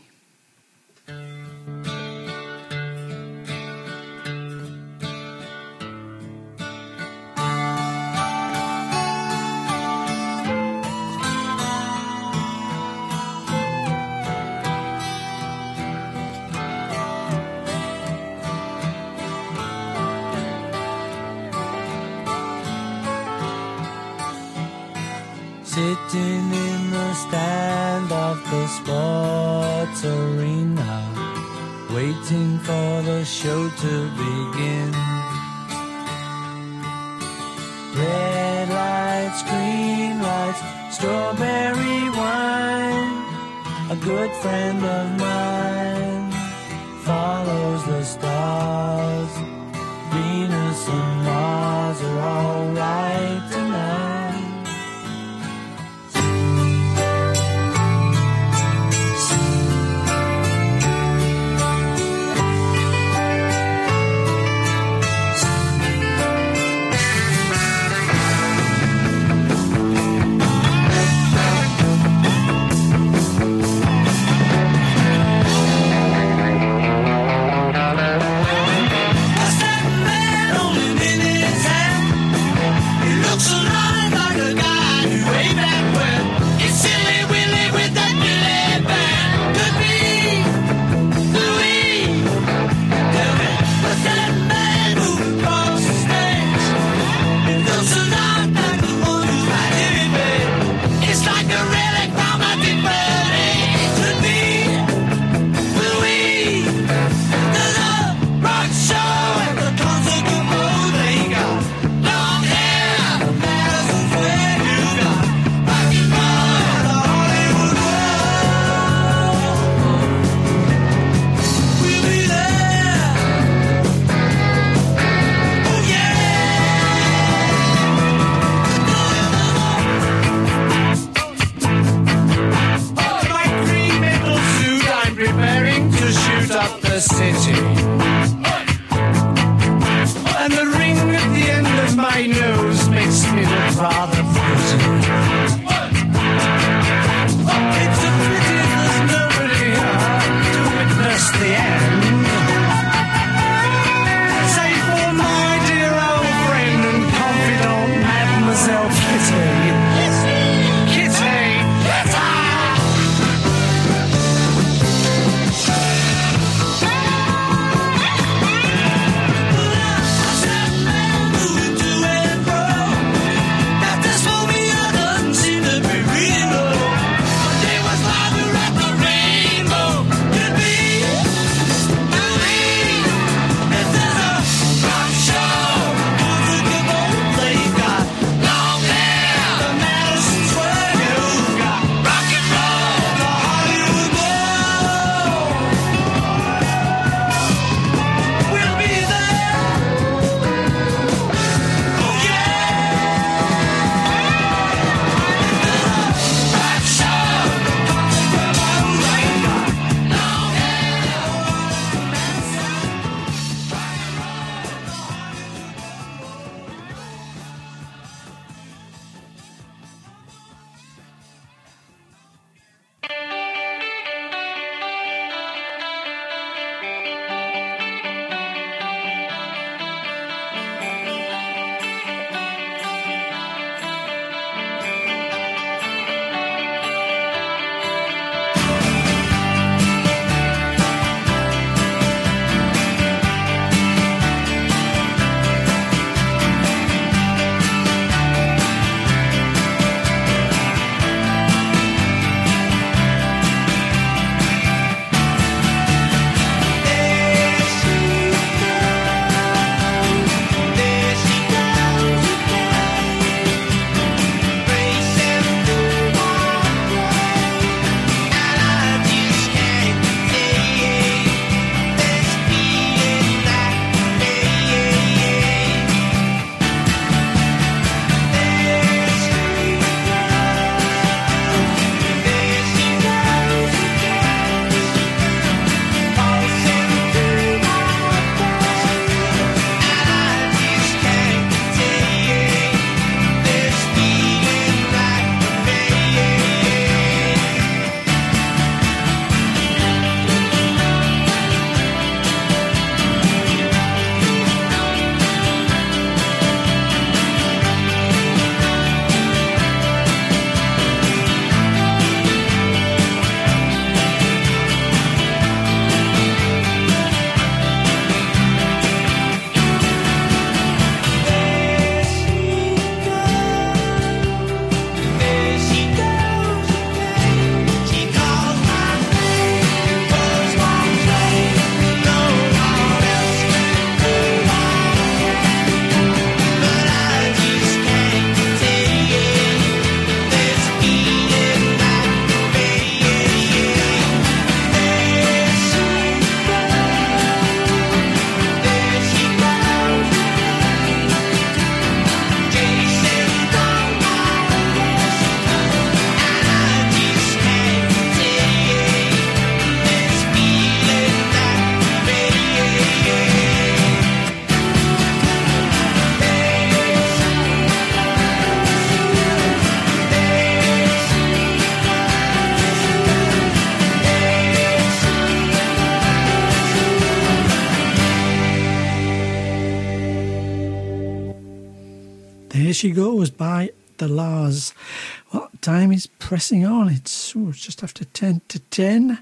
[SPEAKER 2] pressing on. It's ooh, just after 10 to 10.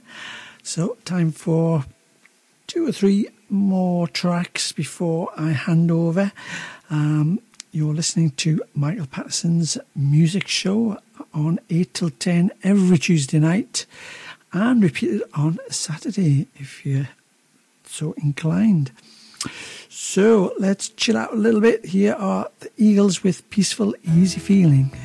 [SPEAKER 2] So, time for two or three more tracks before I hand over. Um, you're listening to Michael Patterson's music show on 8 till 10 every Tuesday night and repeated on Saturday if you're so inclined. So let's chill out a little bit. Here are the Eagles with Peaceful Easy Feeling.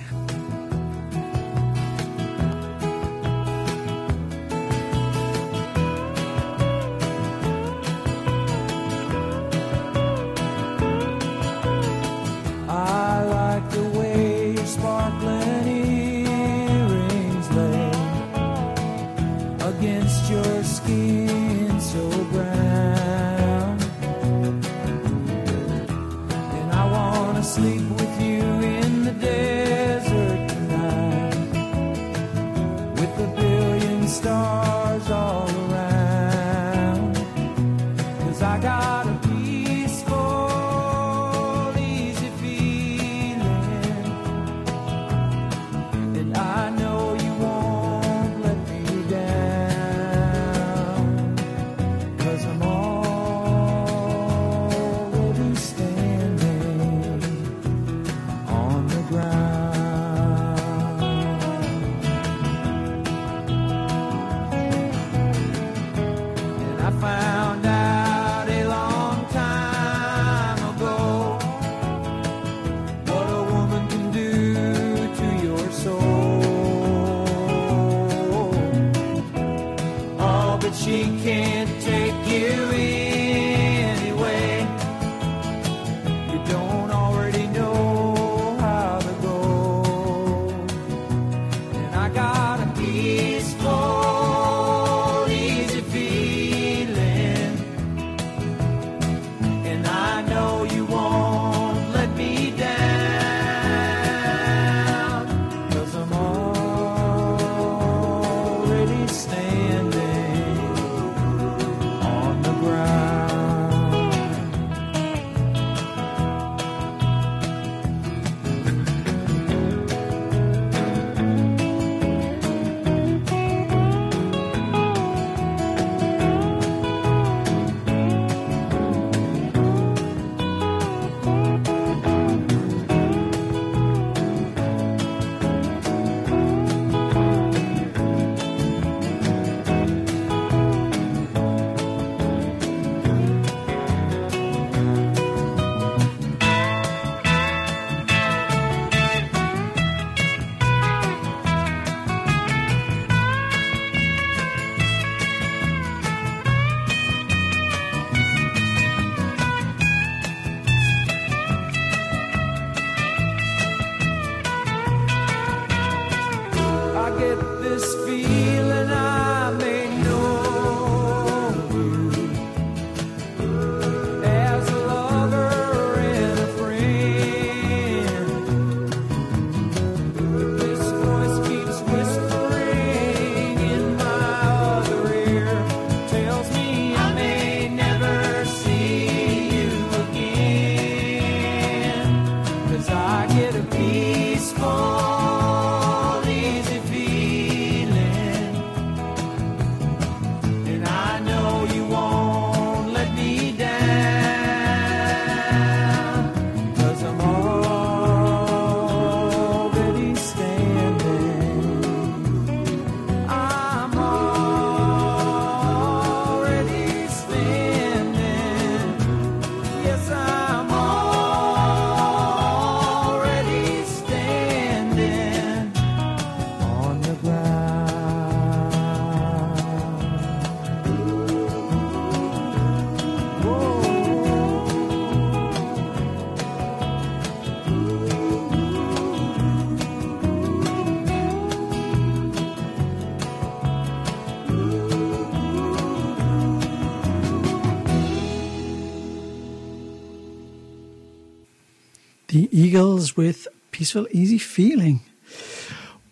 [SPEAKER 2] Eagles with Peaceful Easy Feeling.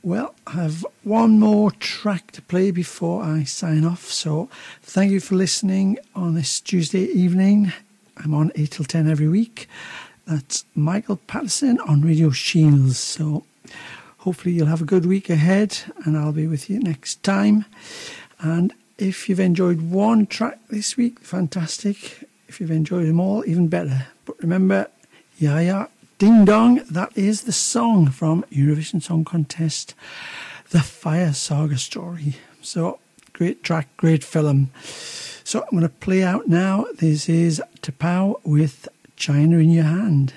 [SPEAKER 2] Well, I have one more track to play before I sign off. So, thank you for listening on this Tuesday evening. I'm on 8 till 10 every week.
[SPEAKER 7] That's Michael Patterson on Radio Shields. So, hopefully, you'll have a good week ahead and I'll be with you next time. And if you've enjoyed one track this week, fantastic. If you've enjoyed them all, even better. But remember, yeah, yeah, ding dong, that is the song from Eurovision Song Contest, The Fire Saga Story. So great track, great film. So I'm going to play out now. This is T'Pau with China in Your Hand.